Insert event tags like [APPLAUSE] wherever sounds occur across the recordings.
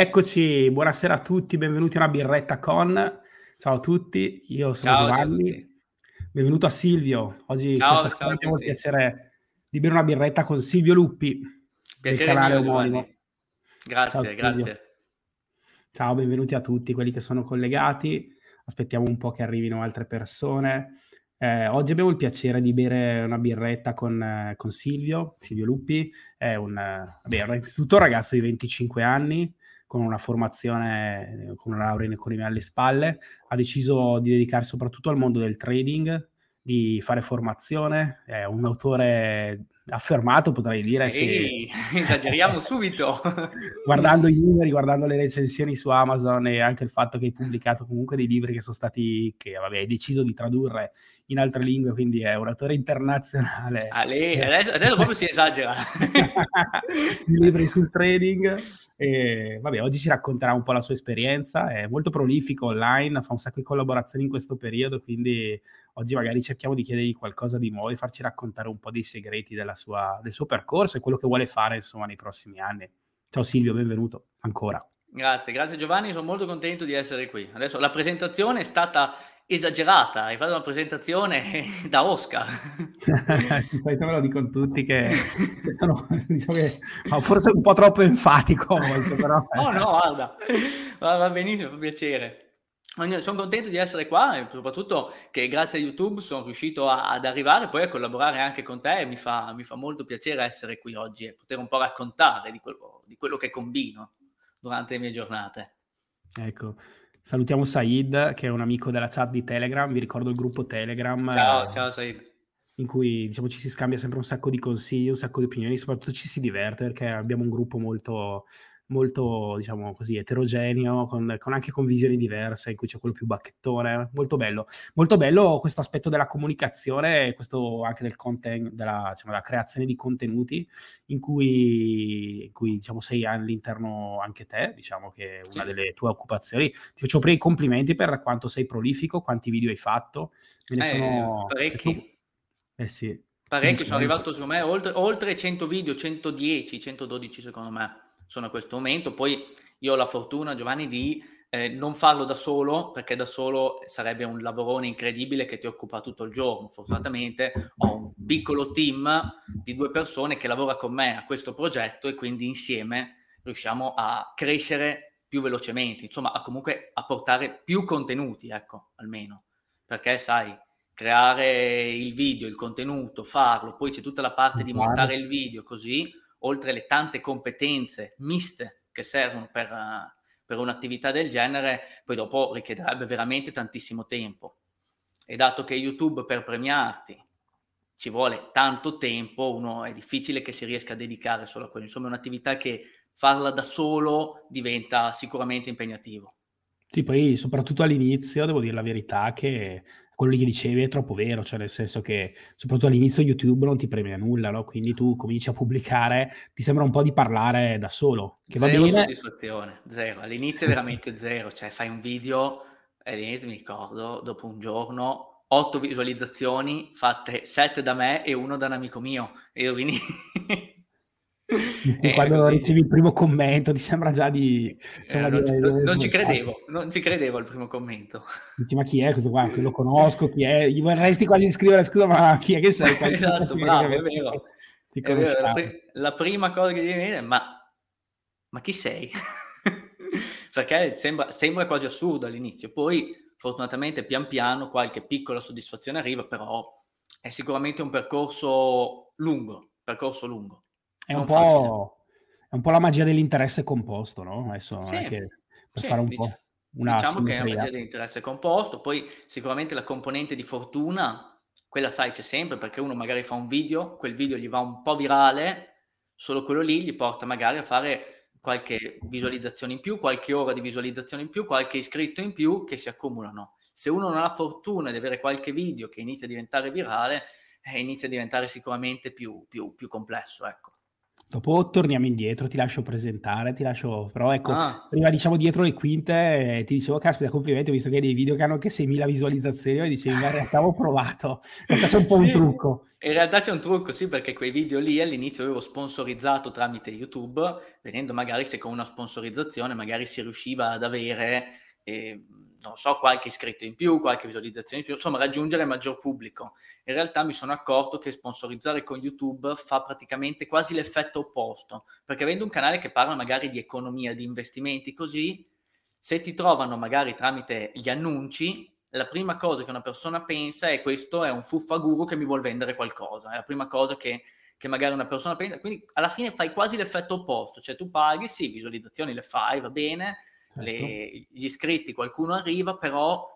Eccoci, buonasera a tutti, benvenuti a una birretta con. Ciao a tutti, io sono ciao, Giovanni. Ciao benvenuto a Silvio. Oggi ciao, questa ciao abbiamo il piacere di bere una birretta con Silvio Luppi piacere del canale mio, omonimo. Grazie, ciao, grazie. Ciao, benvenuti a tutti quelli che sono collegati. Aspettiamo un po' che arrivino altre persone. Eh, oggi abbiamo il piacere di bere una birretta con, eh, con Silvio, Silvio Luppi, è un, eh, vabbè, innanzitutto un ragazzo di 25 anni, con una formazione, con una laurea in economia alle spalle, ha deciso di dedicarsi soprattutto al mondo del trading, di fare formazione, è un autore affermato, potrei dire. Ehi, se... [LAUGHS] esageriamo subito. [LAUGHS] guardando i numeri, guardando le recensioni su Amazon e anche il fatto che hai pubblicato comunque dei libri che sono stati, che vabbè, hai deciso di tradurre in altre lingue, quindi è un autore internazionale. Ale, adesso, adesso proprio si esagera. [LAUGHS] libri sul trading. E, vabbè, oggi ci racconterà un po' la sua esperienza, è molto prolifico online, fa un sacco di collaborazioni in questo periodo, quindi oggi magari cerchiamo di chiedergli qualcosa di nuovo e farci raccontare un po' dei segreti sua, del suo percorso e quello che vuole fare insomma nei prossimi anni. Ciao Silvio, benvenuto ancora. Grazie, grazie Giovanni, sono molto contento di essere qui. Adesso la presentazione è stata esagerata, hai fatto una presentazione [LAUGHS] da Oscar. Me lo dicono tutti che, [LAUGHS] sono, diciamo che forse un po' troppo enfatico a volte, però... no, no, guarda, va, va benissimo, fa piacere. Sono contento di essere qua e soprattutto che grazie a YouTube sono riuscito a, ad arrivare poi a collaborare anche con te e mi fa, mi fa, molto piacere essere qui oggi e poter un po' raccontare di quello, di quello che combino durante le mie giornate. Ecco, salutiamo Said che è un amico della chat di Telegram, vi ricordo il gruppo Telegram. Ciao, eh, ciao Said. In cui diciamo, ci si scambia sempre un sacco di consigli, un sacco di opinioni, soprattutto ci si diverte perché abbiamo un gruppo molto molto, diciamo così, eterogeneo, con, con, anche con visioni diverse, in cui c'è quello più bacchettone, molto bello. Molto bello questo aspetto della comunicazione, questo anche del content, della, diciamo, della creazione di contenuti, in cui, in cui diciamo, sei all'interno anche te, diciamo che è una sì. delle tue occupazioni. Ti faccio prima i complimenti per quanto sei prolifico, quanti video hai fatto. Me ne eh, sono... Parecchi. Eh sì. Parecchi, sono arrivato su me oltre, oltre 100 video, 110, 112 secondo me sono a questo momento. Poi io ho la fortuna, Giovanni, di eh, non farlo da solo, perché da solo sarebbe un lavorone incredibile che ti occupa tutto il giorno. Fortunatamente ho un piccolo team di due persone che lavora con me a questo progetto e quindi insieme riusciamo a crescere più velocemente, insomma, a comunque a portare più contenuti, ecco, almeno. Perché sai, creare il video, il contenuto, farlo, poi c'è tutta la parte di montare il video così, oltre alle tante competenze miste che servono per, uh, per un'attività del genere, poi dopo richiederebbe veramente tantissimo tempo. E dato che YouTube per premiarti ci vuole tanto tempo, uno è difficile che si riesca a dedicare solo a quello. Insomma, è un'attività che farla da solo diventa sicuramente impegnativo. Sì, poi soprattutto all'inizio, devo dire la verità, che quello che dicevi è troppo vero, cioè nel senso che soprattutto all'inizio YouTube non ti premia nulla, no? Quindi tu cominci a pubblicare, ti sembra un po' di parlare da solo. Che zero va bene. soddisfazione, zero. All'inizio è veramente zero, cioè fai un video, all'inizio mi ricordo, dopo un giorno, otto visualizzazioni fatte sette da me e uno da un amico mio. E io quindi eh, quando così. ricevi il primo commento ti sembra già di... Eh, non, di, non, non ci credevo, non ci credevo al primo commento. Dici, ma chi è questo qua? Lo conosco, chi è? Gli vorresti quasi scrivere, scusa, ma chi è che sei? [LAUGHS] esatto, bravo, è vero. È vero la, pri- la, prima cosa che ti viene è, ma, ma chi sei? [LAUGHS] Perché sembra, sembra quasi assurdo all'inizio, poi fortunatamente pian piano qualche piccola soddisfazione arriva, però è sicuramente un percorso lungo, percorso lungo. È un, è un, po', la magia dell'interesse composto, no? Adesso sì, per sì, fare un dic- po' una Diciamo che è la magia dell'interesse composto, poi sicuramente la componente di fortuna, quella sai c'è sempre perché uno magari fa un video, quel video gli va un po' virale, solo quello lì gli porta magari a fare qualche visualizzazione in più, qualche ora di visualizzazione in più, qualche iscritto in più che si accumulano. Se uno non ha fortuna di avere qualche video che inizia a diventare virale, eh, inizia a diventare sicuramente più, più, più complesso. Ecco. Dopo torniamo indietro, ti lascio presentare, ti lascio... Però ecco, ah. prima diciamo dietro le quinte, eh, ti dicevo, caspita, complimenti, visto che hai dei video che hanno anche 6.000 visualizzazioni, e dicevi, in realtà avevo provato, in realtà c'è un po' sì, un trucco. In realtà c'è un trucco, sì, perché quei video lì all'inizio avevo sponsorizzato tramite YouTube, vedendo magari se con una sponsorizzazione magari si riusciva ad avere... Eh, non so, qualche iscritto in più, qualche visualizzazione in più, insomma raggiungere maggior pubblico. In realtà mi sono accorto che sponsorizzare con YouTube fa praticamente quasi l'effetto opposto, perché avendo un canale che parla magari di economia, di investimenti, così, se ti trovano magari tramite gli annunci, la prima cosa che una persona pensa è questo è un fuffaguru che mi vuol vendere qualcosa, è la prima cosa che, che magari una persona pensa, quindi alla fine fai quasi l'effetto opposto, cioè tu paghi, sì, visualizzazioni le fai, va bene, certo. le, gli iscritti, qualcuno arriva, però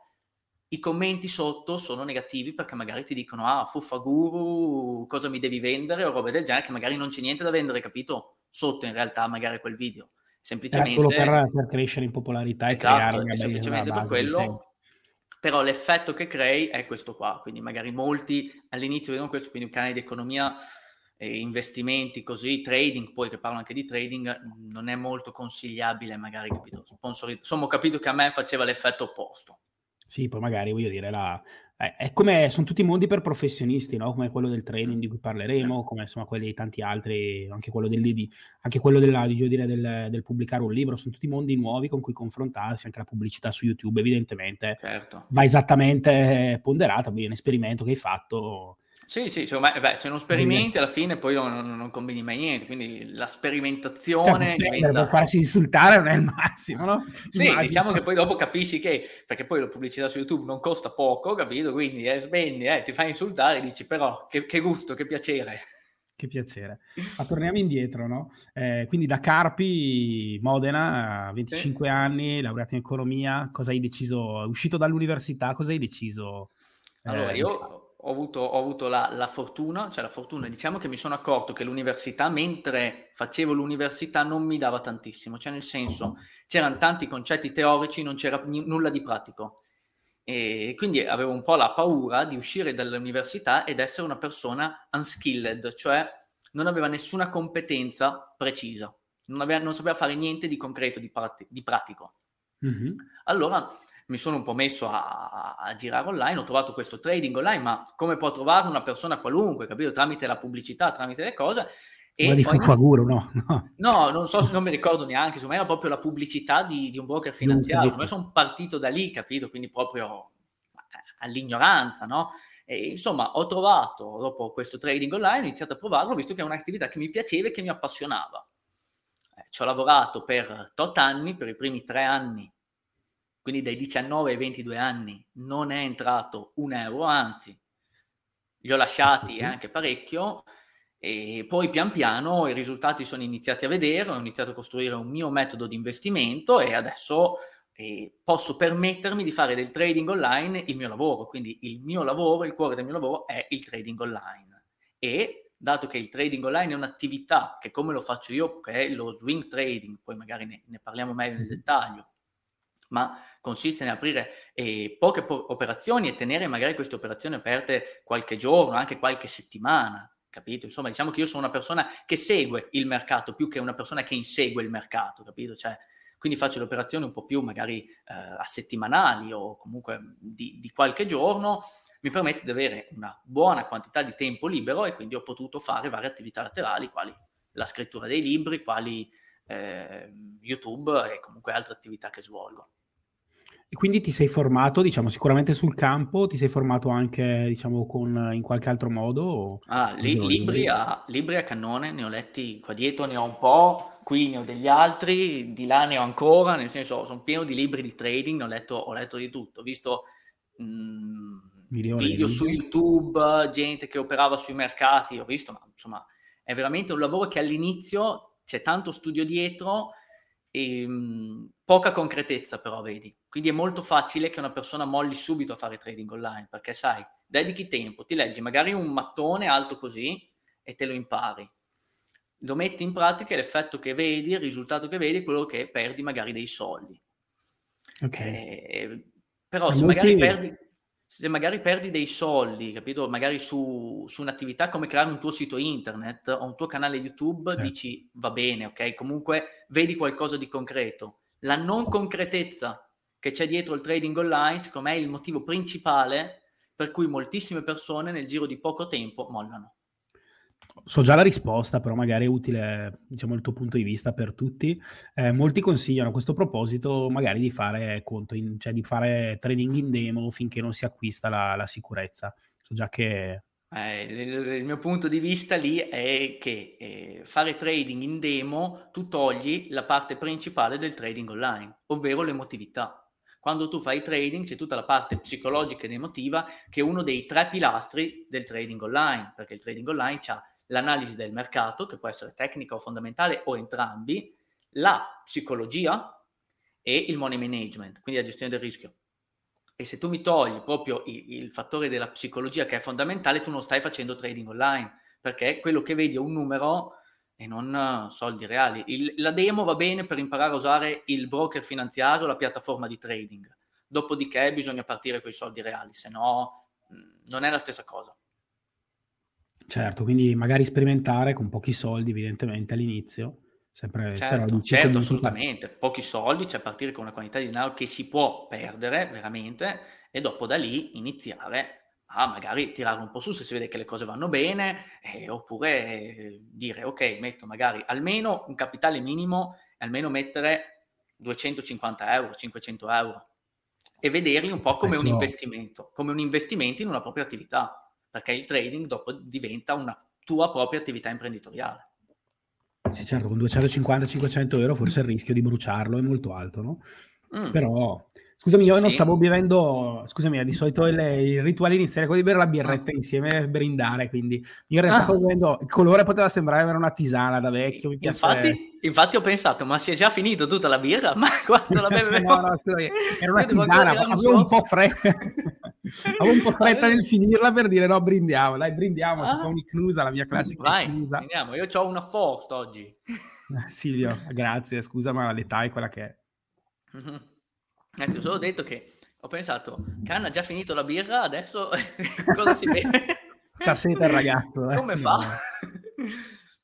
i commenti sotto sono negativi perché magari ti dicono ah fuffa guru cosa mi devi vendere? o robe del genere che magari non c'è niente da vendere capito? Sotto in realtà magari quel video. Semplicemente solo per, per, crescere in popolarità esatto, e creare una semplicemente per quello. però l'effetto che crei è questo qua. Quindi magari molti all'inizio vedono questo quindi un canale di economia eh, investimenti così, trading, poi che parlo anche di trading, non è molto consigliabile magari, capito? Sponsor... Insomma, ho capito che a me faceva l'effetto opposto. Sì, poi magari voglio dire, la... è come sono tutti mondi per professionisti, no? come quello del trading di cui parleremo, come insomma quelli di tanti altri, anche quello, del, anche quello della, dire, del, del, pubblicare un libro, sono tutti mondi nuovi con cui confrontarsi, anche la pubblicità su YouTube evidentemente certo. va esattamente ponderata, quindi un esperimento che hai fatto sì, sì, cioè, beh, se non sperimenti alla fine poi non, non, non, combini mai niente, quindi la sperimentazione... Cioè, diventa... Per farsi insultare non è il massimo, no? Sì, Immagino. diciamo che poi dopo capisci che, perché poi la pubblicità su YouTube non costa poco, capito? Quindi eh, spendi, eh, ti fai insultare e dici però che, che gusto, che piacere. Che piacere. Ma torniamo indietro, no? Eh, quindi da Carpi, Modena, 25 sì. anni, laureato in economia, cosa hai deciso? Uscito dall'università, cosa hai deciso? Allora, eh, io ho avuto, ho avuto la, la, fortuna, cioè la fortuna, diciamo che mi sono accorto che l'università, mentre facevo l'università, non mi dava tantissimo, cioè nel senso c'erano tanti concetti teorici, non c'era n- nulla di pratico. E quindi avevo un po' la paura di uscire dall'università ed essere una persona unskilled, cioè non aveva nessuna competenza precisa, non, aveva, non sapeva fare niente di concreto, di, prati- di pratico. Mm-hmm. Allora mi sono un po' messo a, a, girare online, ho trovato questo trading online, ma come può trovare una persona qualunque, capito? Tramite la pubblicità, tramite le cose. E ma di favore, no, [LAUGHS] no. No, non so, non mi ricordo neanche, insomma era proprio la pubblicità di, di un broker finanziario. Ma sono partito da lì, capito? Quindi proprio all'ignoranza, no? E, insomma, ho trovato, dopo questo trading online, ho iniziato a provarlo, visto che è un'attività che mi piaceva e che mi appassionava. Eh, ci ho lavorato per tot anni, per i primi tre anni quindi dai 19 ai 22 anni non è entrato un euro, anzi, li ho lasciati anche parecchio e poi pian piano i risultati sono iniziati a vedere, ho iniziato a costruire un mio metodo di investimento e adesso eh, posso permettermi di fare del trading online il mio lavoro, quindi il mio lavoro, il cuore del mio lavoro è il trading online. E dato che il trading online è un'attività che come lo faccio io, che è lo swing trading, poi magari ne, ne parliamo meglio nel dettaglio, ma consiste nell'aprire eh, poche po- operazioni e tenere magari queste operazioni aperte qualche giorno, anche qualche settimana, capito? Insomma, diciamo che io sono una persona che segue il mercato più che una persona che insegue il mercato, capito? Cioè, quindi faccio le operazioni un po' più magari eh, a settimanali o comunque di, di qualche giorno, mi permette di avere una buona quantità di tempo libero e quindi ho potuto fare varie attività laterali, quali la scrittura dei libri, quali eh, YouTube e comunque altre attività che svolgo. E quindi ti sei formato, diciamo, sicuramente sul campo, ti sei formato anche, diciamo, con, in qualche altro modo? Ah, li, libri, a, libri a cannone, ne ho letti qua dietro, ne ho un po', qui ne ho degli altri, di là ne ho ancora, nel senso, sono pieno di libri di trading, ho letto, ho letto di tutto, ho visto mh, mm, video su YouTube, gente che operava sui mercati, ho visto, ma insomma, è veramente un lavoro che all'inizio c'è tanto studio dietro e mh, poca concretezza però, vedi. Quindi è molto facile che una persona molli subito a fare trading online, perché sai, dedichi tempo, ti leggi magari un mattone alto così e te lo impari. lo metti in pratica l'effetto che vedi, il risultato che vedi è quello che perdi magari dei soldi. Ok. Eh, però se magari, perdi, se magari, perdi, dei soldi, capito? Magari su, su, un'attività come creare un tuo sito internet o un tuo canale YouTube, certo. dici va bene, ok? Comunque vedi qualcosa di concreto. La non concretezza che c'è dietro il trading online, secondo me è il motivo principale per cui moltissime persone nel giro di poco tempo mollano. So già la risposta, però magari è utile, diciamo, il tuo punto di vista per tutti. Eh, molti consigliano a questo proposito magari di fare conto, in, cioè di fare trading in demo finché non si acquista la, la sicurezza. So già che... Eh, il, il, mio punto di vista lì è che eh, fare trading in demo tu togli la parte principale del trading online, ovvero l'emotività. Quando tu fai trading c'è tutta la parte psicologica ed emotiva che è uno dei tre pilastri del trading online, perché il trading online ha l'analisi del mercato, che può essere tecnica o fondamentale o entrambi, la psicologia e il money management, quindi la gestione del rischio. E se tu mi togli proprio il, il fattore della psicologia che è fondamentale, tu non stai facendo trading online, perché quello che vedi è un numero e non soldi reali. Il, la demo va bene per imparare a usare il broker finanziario, la piattaforma di trading. Dopodiché bisogna partire con i soldi reali, se no non è la stessa cosa. Certo, quindi magari sperimentare con pochi soldi, evidentemente all'inizio. Sempre, certo, certo assolutamente. Pochi soldi, cioè partire con una quantità di denaro che si può perdere veramente e dopo da lì iniziare a magari tirare un po' su se si vede che le cose vanno bene eh, oppure eh, dire ok, metto magari almeno un capitale minimo almeno mettere 250 euro, 500 euro e vederli un po' come un investimento, come un investimento in una propria attività perché il trading dopo diventa una tua propria attività imprenditoriale. Sì, certo, con 250-500 euro forse il rischio di bruciarlo è molto alto, no? Mm. Però Scusami, io sì. non stavo bevendo, scusami, di solito il, il rituale iniziale è quello di bere la birretta ah. insieme e brindare, quindi in realtà ah. stavo bevendo, il colore poteva sembrare avere una tisana da vecchio, mi piace. Infatti, infatti ho pensato, ma si è già finito tutta la birra? Ma [LAUGHS] quando la [LAUGHS] bevevo... no, no, scusami, era una tisana, avevo un po' fretta, [LAUGHS] avevo un po' fretta nel finirla per dire no, brindiamo, dai, brindiamo, ah. si fa un'icnusa, la mia classica Vai, icnusa. andiamo, io ho una Forst oggi. Silvio, grazie, scusa, ma l'età è quella che è. Mm-hmm. Eh, ti ho solo detto che ho pensato, Can ha già finito la birra, adesso [LAUGHS] cosa si vede? C'ha sete il ragazzo. Eh? Come fa?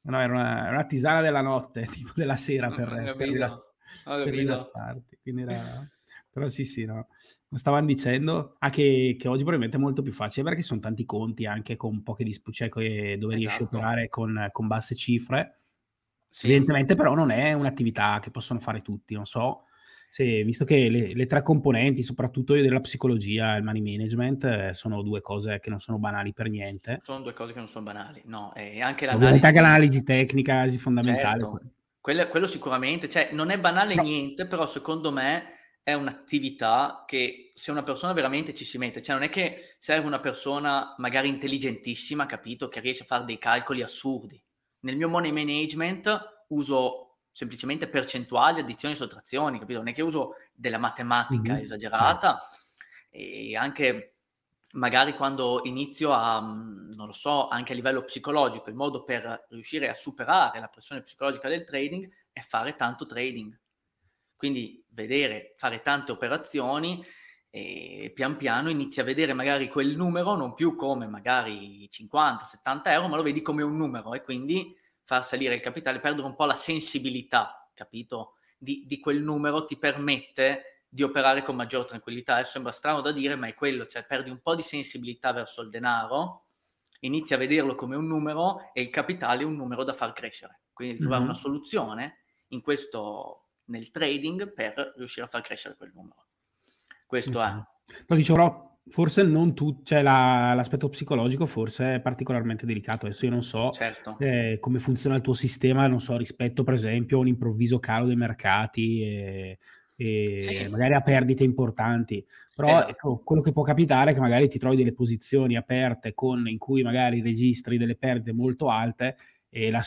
No, era una, una, tisana della notte, [LAUGHS] tipo della sera per, ho capito, per, per rilassarti. Quindi era... Però sì, sì, no. Stavano dicendo ah, che, che, oggi probabilmente è molto più facile perché ci sono tanti conti anche con poche dispute, cioè dove esatto. riesci a esatto. operare con, con basse cifre. Sì. Evidentemente però non è un'attività che possono fare tutti, non so se, visto che le, le, tre componenti, soprattutto della psicologia e il money management, eh, sono due cose che non sono banali per niente. Sono due cose che non sono banali, no, e anche l'analisi... Anche l'analisi tecnica, l'analisi fondamentale. Certo. Quello, quello, sicuramente, cioè non è banale no. niente, però secondo me è un'attività che se una persona veramente ci si mette, cioè non è che serve una persona magari intelligentissima, capito, che riesce a fare dei calcoli assurdi. Nel mio money management uso semplicemente percentuali, addizioni e sottrazioni, capito? Non è che uso della matematica mm-hmm, esagerata certo. e anche magari quando inizio a, mm, non lo so, anche a livello psicologico, il modo per riuscire a superare la pressione psicologica del trading è fare tanto trading. Quindi vedere, fare tante operazioni e pian piano inizi a vedere magari quel numero non più come magari 50-70 euro, ma lo vedi come un numero e quindi far salire il capitale, perdere un po' la sensibilità, capito? Di, di quel numero ti permette di operare con maggior tranquillità. Adesso sembra strano da dire, ma è quello, cioè perdi un po' di sensibilità verso il denaro, inizi a vederlo come un numero e il capitale è un numero da far crescere. Quindi mm-hmm. trovare una soluzione in questo, nel trading per riuscire a far crescere quel numero. Questo mm-hmm. è. No, dicevo, forse non tu, cioè la, l'aspetto psicologico forse è particolarmente delicato. Adesso io non so certo. eh, come funziona il tuo sistema, non so, rispetto per esempio a un improvviso calo dei mercati e, e sì. magari a perdite importanti. Però esatto. ecco, quello che può capitare è che magari ti trovi delle posizioni aperte con, in cui magari registri delle perdite molto alte e la,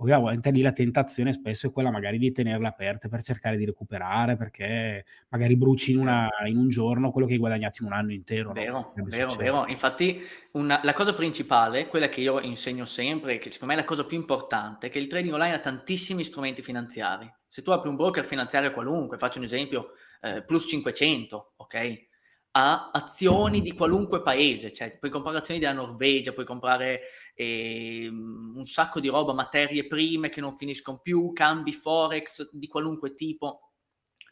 ovviamente lì la tentazione spesso è quella magari di tenerle aperte per cercare di recuperare, perché magari bruci in, una, in un giorno quello che hai guadagnato in un anno intero. Vero, no? vero, vero. Infatti una, la cosa principale, quella che io insegno sempre, che secondo me è la cosa più importante, è che il trading online ha tantissimi strumenti finanziari. Se tu apri un broker finanziario qualunque, faccio un esempio, eh, plus 500, ok? A azioni di qualunque paese, cioè puoi comprare azioni della Norvegia, puoi comprare eh, un sacco di roba, materie prime che non finiscono più, cambi forex di qualunque tipo.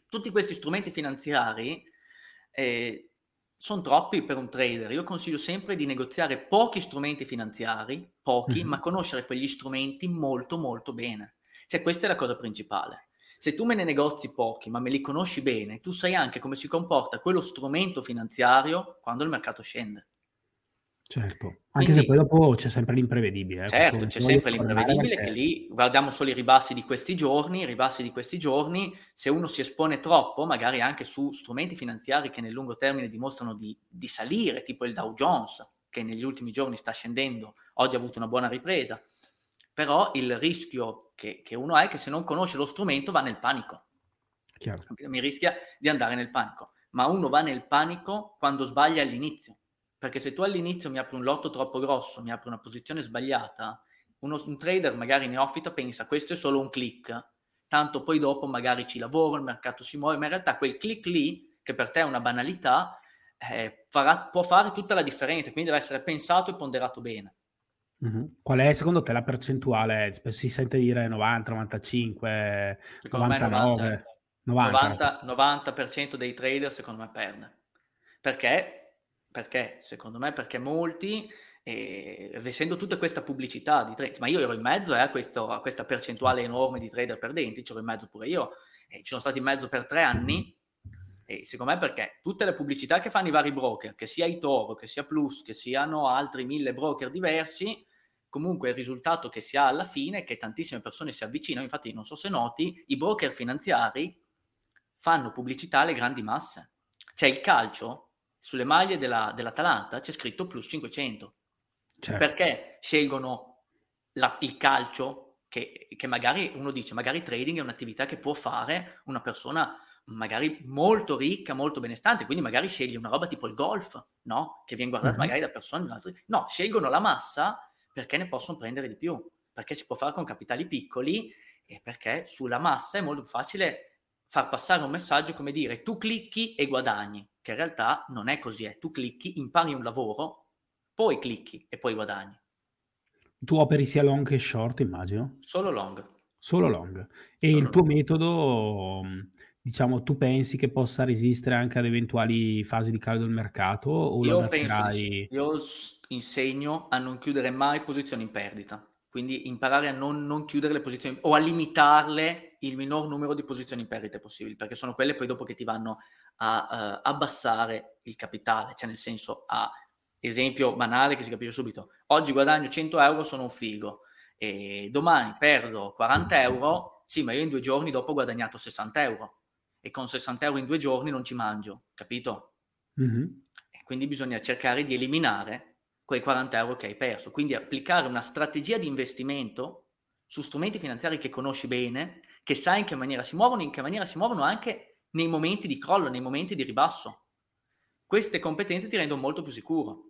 Tutti questi strumenti finanziari eh, sono troppi per un trader. Io consiglio sempre di negoziare pochi strumenti finanziari, pochi, mm-hmm. ma conoscere quegli strumenti molto molto bene. Cioè questa è la cosa principale se tu me ne negozi pochi, ma me li conosci bene, tu sai anche come si comporta quello strumento finanziario quando il mercato scende. Certo, anche Quindi, se poi dopo c'è sempre l'imprevedibile. Eh, certo, c'è sempre l'imprevedibile perché... che lì guardiamo solo i ribassi di questi giorni, i ribassi di questi giorni, se uno si espone troppo, magari anche su strumenti finanziari che nel lungo termine dimostrano di, di salire, tipo il Dow Jones, che negli ultimi giorni sta scendendo, oggi ha avuto una buona ripresa, però il rischio che, che, uno ha è che se non conosce lo strumento va nel panico. Chiaro. Mi rischia di andare nel panico, ma uno va nel panico quando sbaglia all'inizio, perché se tu all'inizio mi apri un lotto troppo grosso, mi apri una posizione sbagliata, uno, un trader magari neofita pensa questo è solo un click, tanto poi dopo magari ci lavoro, il mercato si muove, ma in realtà quel click lì, che per te è una banalità, eh, farà, può fare tutta la differenza, quindi deve essere pensato e ponderato bene. Qual è secondo te la percentuale? Spesso si sente dire 90, 95, Secondo me 99, 90. 90, 90% dei trader secondo me perde. Perché? Perché? Secondo me perché molti, eh, essendo tutta questa pubblicità di trader, ma io ero in mezzo eh, a, questo, a, questa percentuale enorme di trader perdenti, c'ero in mezzo pure io, e ci sono stati in mezzo per tre anni, e secondo me perché tutte le pubblicità che fanno i vari broker, che sia Itoro, che sia Plus, che siano altri mille broker diversi, comunque il risultato che si ha alla fine è che tantissime persone si avvicinano, infatti non so se noti, i broker finanziari fanno pubblicità alle grandi masse. C'è il calcio, sulle maglie della, dell'Atalanta c'è scritto plus 500. Certo. Perché scelgono la, il calcio che, che magari uno dice, magari trading è un'attività che può fare una persona magari molto ricca, molto benestante, quindi magari sceglie una roba tipo il golf, no? Che viene guardata uh-huh. magari da persone... No, scelgono la massa perché ne possono prendere di più, perché si può fare con capitali piccoli e perché sulla massa è molto facile far passare un messaggio come dire tu clicchi e guadagni, che in realtà non è così, è tu clicchi, impari un lavoro, poi clicchi e poi guadagni. Tu operi sia long che short, immagino? Solo long. Solo long. E Solo il tuo long. metodo, diciamo, tu pensi che possa resistere anche ad eventuali fasi di caldo del mercato? O io penso, io insegno a non chiudere mai posizioni in perdita. Quindi imparare a non, non, chiudere le posizioni o a limitarle il minor numero di posizioni in perdita possibili, perché sono quelle poi dopo che ti vanno a uh, abbassare il capitale, cioè nel senso a esempio banale che si capisce subito, oggi guadagno 100 euro, sono un figo, e domani perdo 40 euro, sì, ma io in due giorni dopo ho guadagnato 60 euro e con 60 euro in due giorni non ci mangio, capito? Mm-hmm. E quindi bisogna cercare di eliminare quei 40 euro che hai perso. Quindi applicare una strategia di investimento su strumenti finanziari che conosci bene, che sai in che maniera si muovono, in che maniera si muovono anche nei momenti di crollo, nei momenti di ribasso. Queste competenze ti rendono molto più sicuro.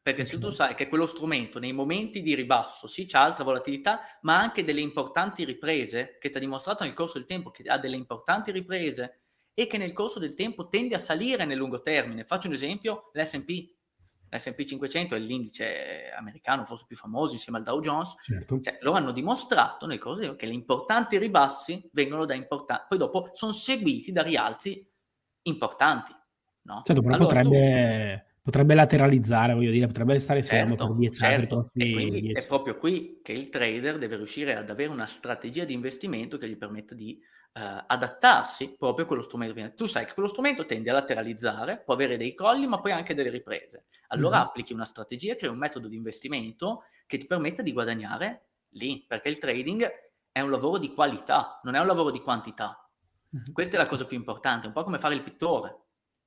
Perché se tu sai che quello strumento nei momenti di ribasso sì c'ha alta volatilità, ma anche delle importanti riprese che ti ha dimostrato nel corso del tempo che ha delle importanti riprese e che nel corso del tempo tende a salire nel lungo termine. Faccio un esempio, l'S&P l'S&P 500 è l'indice americano forse più famoso insieme al Dow Jones, certo. cioè, loro hanno dimostrato nel corso che gli importanti ribassi vengono da importanti, poi dopo sono seguiti da rialzi importanti. No? Certo, però allora, potrebbe, tu... potrebbe, lateralizzare, voglio dire, potrebbe stare fermo certo, per 10 certo. anni. E quindi dieci. è proprio qui che il trader deve riuscire ad avere una strategia di investimento che gli permetta di uh, adattarsi proprio a quello strumento. Tu sai che quello strumento tende a lateralizzare, può avere dei crolli, ma poi anche delle riprese. Allora mm-hmm. applichi una strategia, crei un metodo di investimento che ti permetta di guadagnare lì, perché il trading è un lavoro di qualità, non è un lavoro di quantità. Questa è la cosa più importante, un po' come fare il pittore.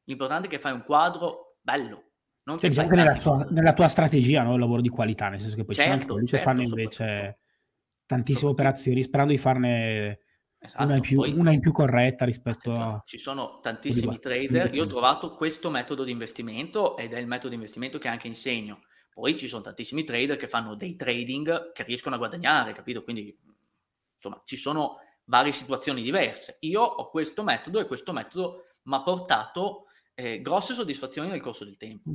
L'importante è che fai un quadro bello. Non cioè, diciamo che nella, sua, nella, tua strategia no? il lavoro di qualità, nel senso che poi certo, ci sono certo, che fanno invece tantissime operazioni sperando di farne esatto, una, in più, poi, una, in più, corretta rispetto a... Ci sono tantissimi trader, io ho trovato questo metodo di investimento ed è il metodo di investimento che anche insegno. Poi ci sono tantissimi trader che fanno dei trading che riescono a guadagnare, capito? Quindi, insomma, ci sono varie situazioni diverse. Io ho questo metodo e questo metodo mi ha portato eh, grosse soddisfazioni nel corso del tempo.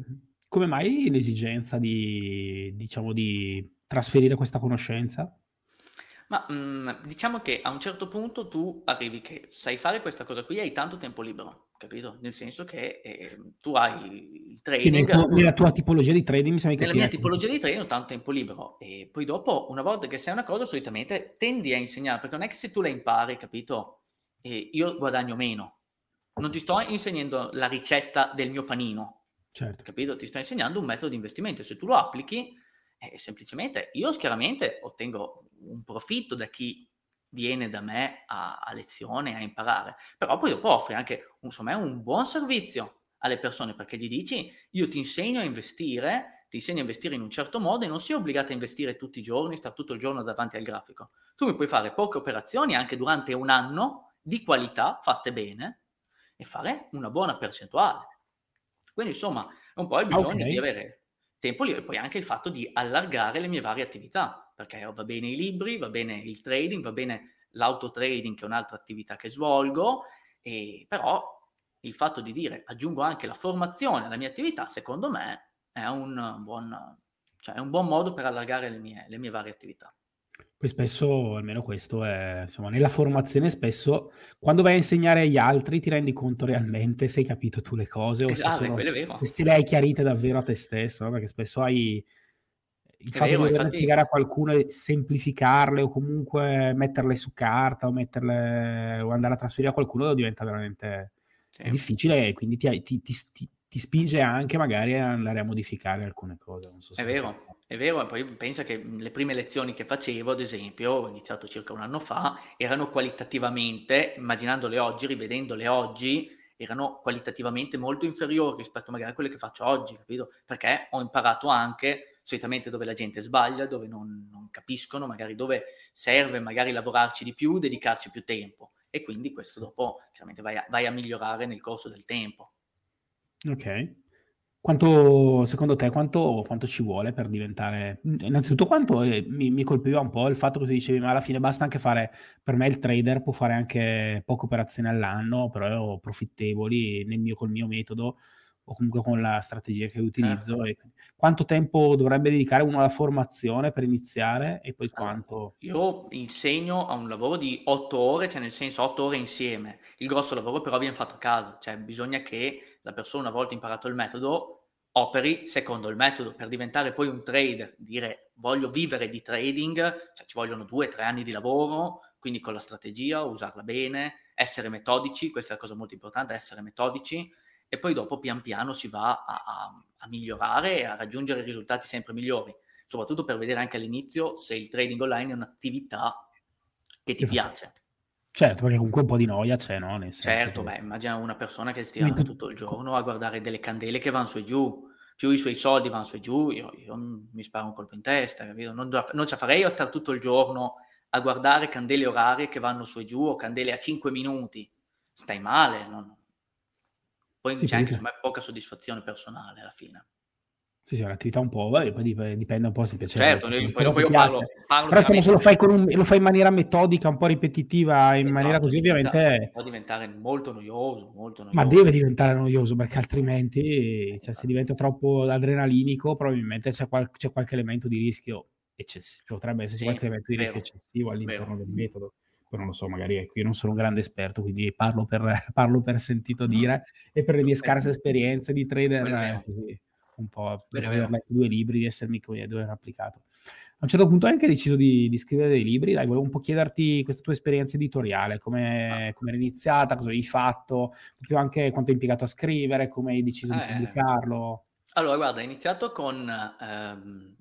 Come mai l'esigenza di, diciamo, di trasferire questa conoscenza? Ma mh, mm, diciamo che a un certo punto tu arrivi che sai fare questa cosa qui e hai tanto tempo libero, capito? Nel senso che eh, tu hai il trading. Nel, nella tua tipologia di trading mi sembra Nella mia tipologia di trading ho tanto tempo libero e poi dopo, una volta che sai una cosa, solitamente tendi a insegnare, perché non è che se tu la impari, capito? E io guadagno meno. Non ti sto insegnando la ricetta del mio panino, certo. capito? Ti sto insegnando un metodo di investimento. Se tu lo applichi, eh, semplicemente io chiaramente ottengo un profitto da chi viene da me a, a lezione, a imparare, però poi dopo offri anche insomma, un buon servizio alle persone perché gli dici io ti insegno a investire, ti insegno a investire in un certo modo e non sei obbligato a investire tutti i giorni, stare tutto il giorno davanti al grafico. Tu mi puoi fare poche operazioni anche durante un anno di qualità fatte bene e fare una buona percentuale. Quindi insomma è un po' il bisogno okay. di avere tempo libero e poi anche il fatto di allargare le mie varie attività, perché va bene i libri, va bene il trading, va bene l'auto-trading che è un'altra attività che svolgo, e, però il fatto di dire aggiungo anche la formazione alla mia attività, secondo me è un buon, cioè è un buon modo per allargare le mie, le mie varie attività. Poi spesso, almeno questo è, insomma, nella formazione spesso, quando vai a insegnare agli altri ti rendi conto realmente se hai capito tu le cose o esatto, se, sono, se le hai chiarite davvero a te stesso, no? perché spesso hai il fatto vero, di dover infatti... spiegare a qualcuno e semplificarle o comunque metterle su carta o metterle o andare a trasferire a qualcuno diventa veramente sì. difficile e quindi ti, ti, ti, ti, spinge anche magari a andare a modificare alcune cose. So è vero, è vero, poi pensa che le prime lezioni che facevo, ad esempio, ho iniziato circa un anno fa, erano qualitativamente, immaginandole oggi, rivedendole oggi, erano qualitativamente molto inferiori rispetto magari a quelle che faccio oggi, capito? Perché ho imparato anche solitamente dove la gente sbaglia, dove non, non capiscono, magari dove serve magari lavorarci di più, dedicarci più tempo. E quindi questo dopo chiaramente vai a, vai a migliorare nel corso del tempo. Ok. Quanto, secondo te, quanto, quanto, ci vuole per diventare... Innanzitutto, quanto eh, mi, mi, colpiva un po' il fatto che tu dicevi, ma alla fine basta anche fare... Per me il trader può fare anche poche operazioni all'anno, però profittevoli nel mio, col mio metodo o comunque con la strategia che utilizzo. Eh. quanto tempo dovrebbe dedicare uno alla formazione per iniziare e poi quanto... Io insegno a un lavoro di otto ore, cioè nel senso otto ore insieme. Il grosso lavoro però viene fatto a casa, cioè bisogna che la persona una volta imparato il metodo operi secondo il metodo per diventare poi un trader, dire voglio vivere di trading, cioè ci vogliono due o tre anni di lavoro, quindi con la strategia, usarla bene, essere metodici, questa è la cosa molto importante, essere metodici, e poi dopo pian piano si va a, a, a migliorare e a raggiungere risultati sempre migliori, soprattutto per vedere anche all'inizio se il trading online è un'attività che ti piace. Certo, perché comunque un po' di noia c'è, no? Nel certo, che... beh, immagina una persona che stia Quindi... tutto il giorno a guardare delle candele che vanno su e giù, più i suoi soldi vanno su e giù, io, io mi sparo un colpo in testa, capito? Non, non ce farei a stare tutto il giorno a guardare candele orarie che vanno su e giù o candele a 5 minuti. Stai male, non... poi sì, c'è anche insomma, poca soddisfazione personale alla fine. Sì, sì, è un'attività un po', vabbè, poi dipende un po' se piace. Certo, poi, poi dopo io parlo, parlo Però se lo fai, un, lo fai, in maniera metodica, un po' ripetitiva, in esatto, maniera così ovviamente... Può diventare molto noioso, molto noioso. Ma deve diventare noioso, perché altrimenti cioè, se diventa troppo adrenalinico probabilmente c'è, qual- c'è qualche elemento di rischio eccessivo, potrebbe esserci sì, qualche elemento di vero, rischio eccessivo all'interno vero. del metodo. Poi non lo so, magari ecco, io non sono un grande esperto, quindi parlo per, [LAUGHS] parlo per sentito dire e per le mie scarse esperienze di trader. Eh, così un po' per aver letto due libri, di essermi come aver applicato. A un certo punto hai anche deciso di, di, scrivere dei libri, dai, volevo un po' chiederti questa tua esperienza editoriale, come ah. era iniziata, cosa avevi fatto, più anche quanto hai impiegato a scrivere, come hai deciso eh, di pubblicarlo. Allora, guarda, ho iniziato con... Ehm,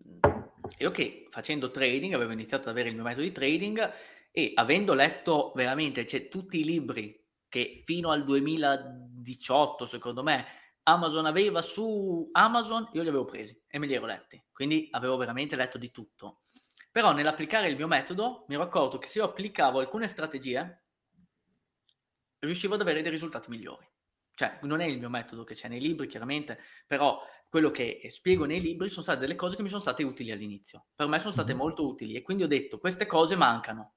io che facendo trading, avevo iniziato ad avere il mio metodo di trading e avendo letto veramente cioè, tutti i libri che fino al 2018, secondo me, Amazon aveva su Amazon, io li avevo presi e me li ero letti, quindi avevo veramente letto di tutto. Però nell'applicare il mio metodo mi ero accorto che se io applicavo alcune strategie, riuscivo ad avere dei risultati migliori. Cioè, non è il mio metodo che c'è nei libri, chiaramente, però quello che spiego nei libri sono state delle cose che mi sono state utili all'inizio. Per me sono state mm-hmm. molto utili e quindi ho detto, queste cose mancano.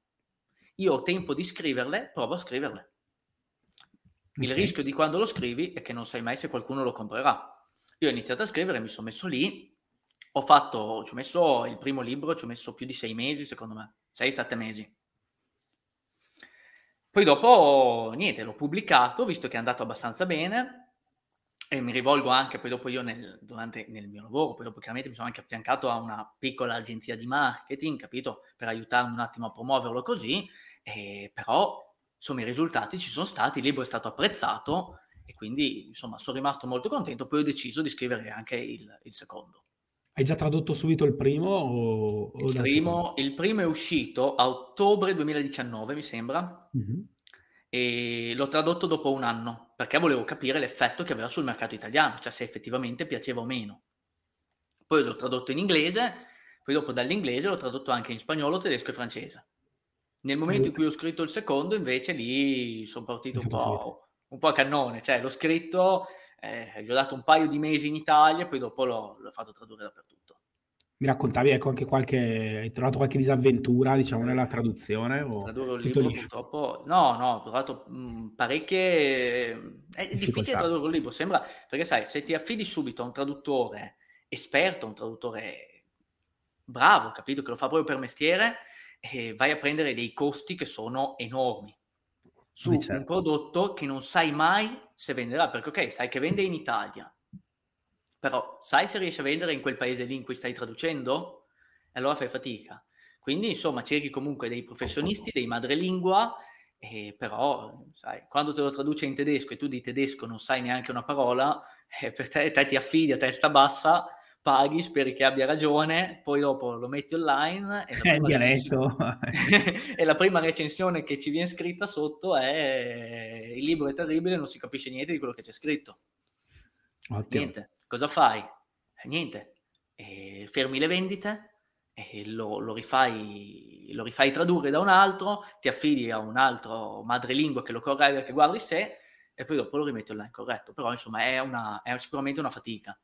Io ho tempo di scriverle, provo a scriverle. Il okay. rischio di quando lo scrivi è che non sai mai se qualcuno lo comprerà. Io ho iniziato a scrivere, mi sono messo lì, ho fatto, ci ho messo il primo libro, ci ho messo più di sei mesi, secondo me, sei, sette mesi. Poi dopo, niente, l'ho pubblicato, visto che è andato abbastanza bene, e mi rivolgo anche poi dopo io nel, durante, nel mio lavoro, poi dopo chiaramente mi sono anche affiancato a una piccola agenzia di marketing, capito? Per aiutarmi un attimo a promuoverlo così, e, però insomma i risultati ci sono stati, il libro è stato apprezzato e quindi insomma sono rimasto molto contento, poi ho deciso di scrivere anche il, il secondo. Hai già tradotto subito il primo? O, o il, primo il, primo è uscito a ottobre 2019, mi sembra, mm-hmm. e l'ho tradotto dopo un anno, perché volevo capire l'effetto che aveva sul mercato italiano, cioè se effettivamente piaceva o meno. Poi l'ho tradotto in inglese, poi dopo dall'inglese l'ho tradotto anche in spagnolo, tedesco e francese. Nel momento in cui ho scritto il secondo, invece, lì sono partito un po', un po', a cannone, cioè l'ho scritto eh, gli ho dato un paio di mesi in Italia, poi dopo l'ho, l'ho fatto tradurre dappertutto. Mi raccontavi, ecco, anche qualche, hai trovato qualche disavventura, diciamo, nella traduzione? O Tradurre un libro liscio? purtroppo, no, no, ho trovato mh, parecchie, è difficile tradurre un libro, sembra, perché sai, se ti affidi subito a un traduttore esperto, un traduttore bravo, capito, che lo fa proprio per mestiere, eh, vai a prendere dei costi che sono enormi su certo. un prodotto che non sai mai se venderà, perché ok, sai che vende in Italia, però sai se riesce a vendere in quel paese lì in cui stai traducendo? E allora fai fatica. Quindi insomma cerchi comunque dei professionisti, dei madrelingua, eh, però sai, quando te lo traduce in tedesco e tu di tedesco non sai neanche una parola, eh, per te, te ti affidi a testa bassa paghi, speri che abbia ragione, poi dopo lo metti online e la, prima recensione, [LAUGHS] e la prima recensione che ci viene scritta sotto è il libro è terribile, non si capisce niente di quello che c'è scritto. Ottimo. Niente, cosa fai? Eh, niente, e fermi le vendite, lo, lo, rifai, lo rifai tradurre da un altro, ti affidi a un altro madrelingua che lo corregga, che guardi sé, e poi dopo lo rimetti online corretto. Però insomma è, una, è sicuramente una fatica.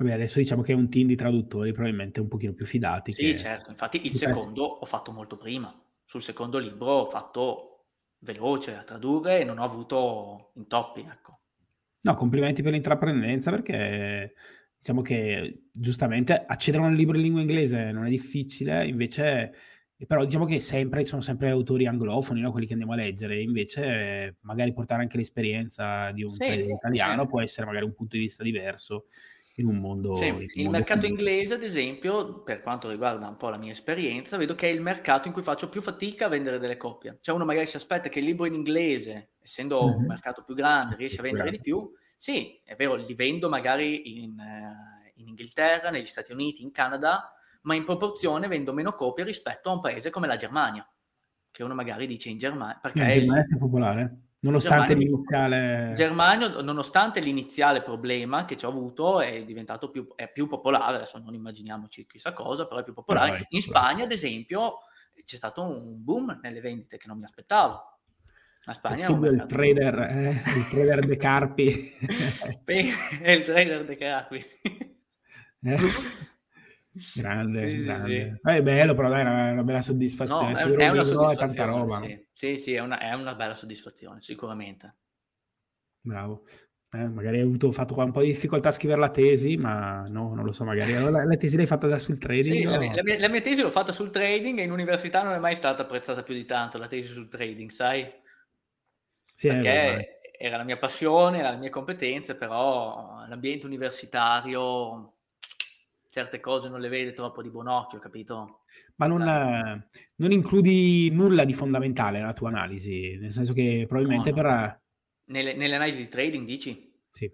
Vabbè, adesso diciamo che è un team di traduttori probabilmente un pochino più fidati. Sì, che... certo. Infatti il secondo ho fatto molto prima. Sul secondo libro ho fatto veloce a tradurre e non ho avuto intoppi, ecco. No, complimenti per l'intraprendenza perché diciamo che giustamente accedere a un libro in lingua inglese non è difficile, invece però diciamo che sempre, sono sempre autori anglofoni, no? quelli che andiamo a leggere, invece magari portare anche l'esperienza di un sì, italiano sì. può essere magari un punto di vista diverso in un mondo... Sì, il mondo mercato più... inglese, ad esempio, per quanto riguarda un po' la mia esperienza, vedo che è il mercato in cui faccio più fatica a vendere delle coppie. Cioè uno magari si aspetta che il libro in inglese, essendo mm-hmm. un mercato più grande, riesce a vendere di più. Sì, è vero, li vendo magari in, uh, in Inghilterra, negli Stati Uniti, in Canada, ma in proporzione vendo meno copie rispetto a un paese come la Germania, che uno magari dice in Germania. Perché in Germania è popolare? Nonostante Germania, l'iniziale... Germania, nonostante l'iniziale problema che ci ho avuto, è diventato più, è più popolare, adesso non immaginiamoci chissà cosa, però è più popolare. Eh, In Spagna, ad esempio, c'è stato un boom nelle vendite che non mi aspettavo. La Spagna è il trader, eh, il trader De Carpi. [LAUGHS] è il trader De Carpi. Eh? Grande, sì, grande. Sì. Eh, è bello, però dai, è una, una bella soddisfazione. No, è, è, una soddisfazione. Tanta roba. Sì, sì, sì è, una, è, una, bella soddisfazione, sicuramente. Bravo. Eh, magari hai avuto, fatto un po' di difficoltà a scrivere la tesi, ma no, non lo so, magari la, la tesi l'hai fatta da sul trading? Sì, o... la, mia, la, mia, tesi l'ho fatta sul trading e in università non è mai stata apprezzata più di tanto la tesi sul trading, sai? Sì, Perché era la mia passione, era le mie competenze, però l'ambiente universitario certe cose non le vede troppo di buon occhio, capito? Ma non, non includi nulla di fondamentale nella tua analisi, nel senso che probabilmente no, no. per... Nelle, nelle analisi di trading dici? Sì.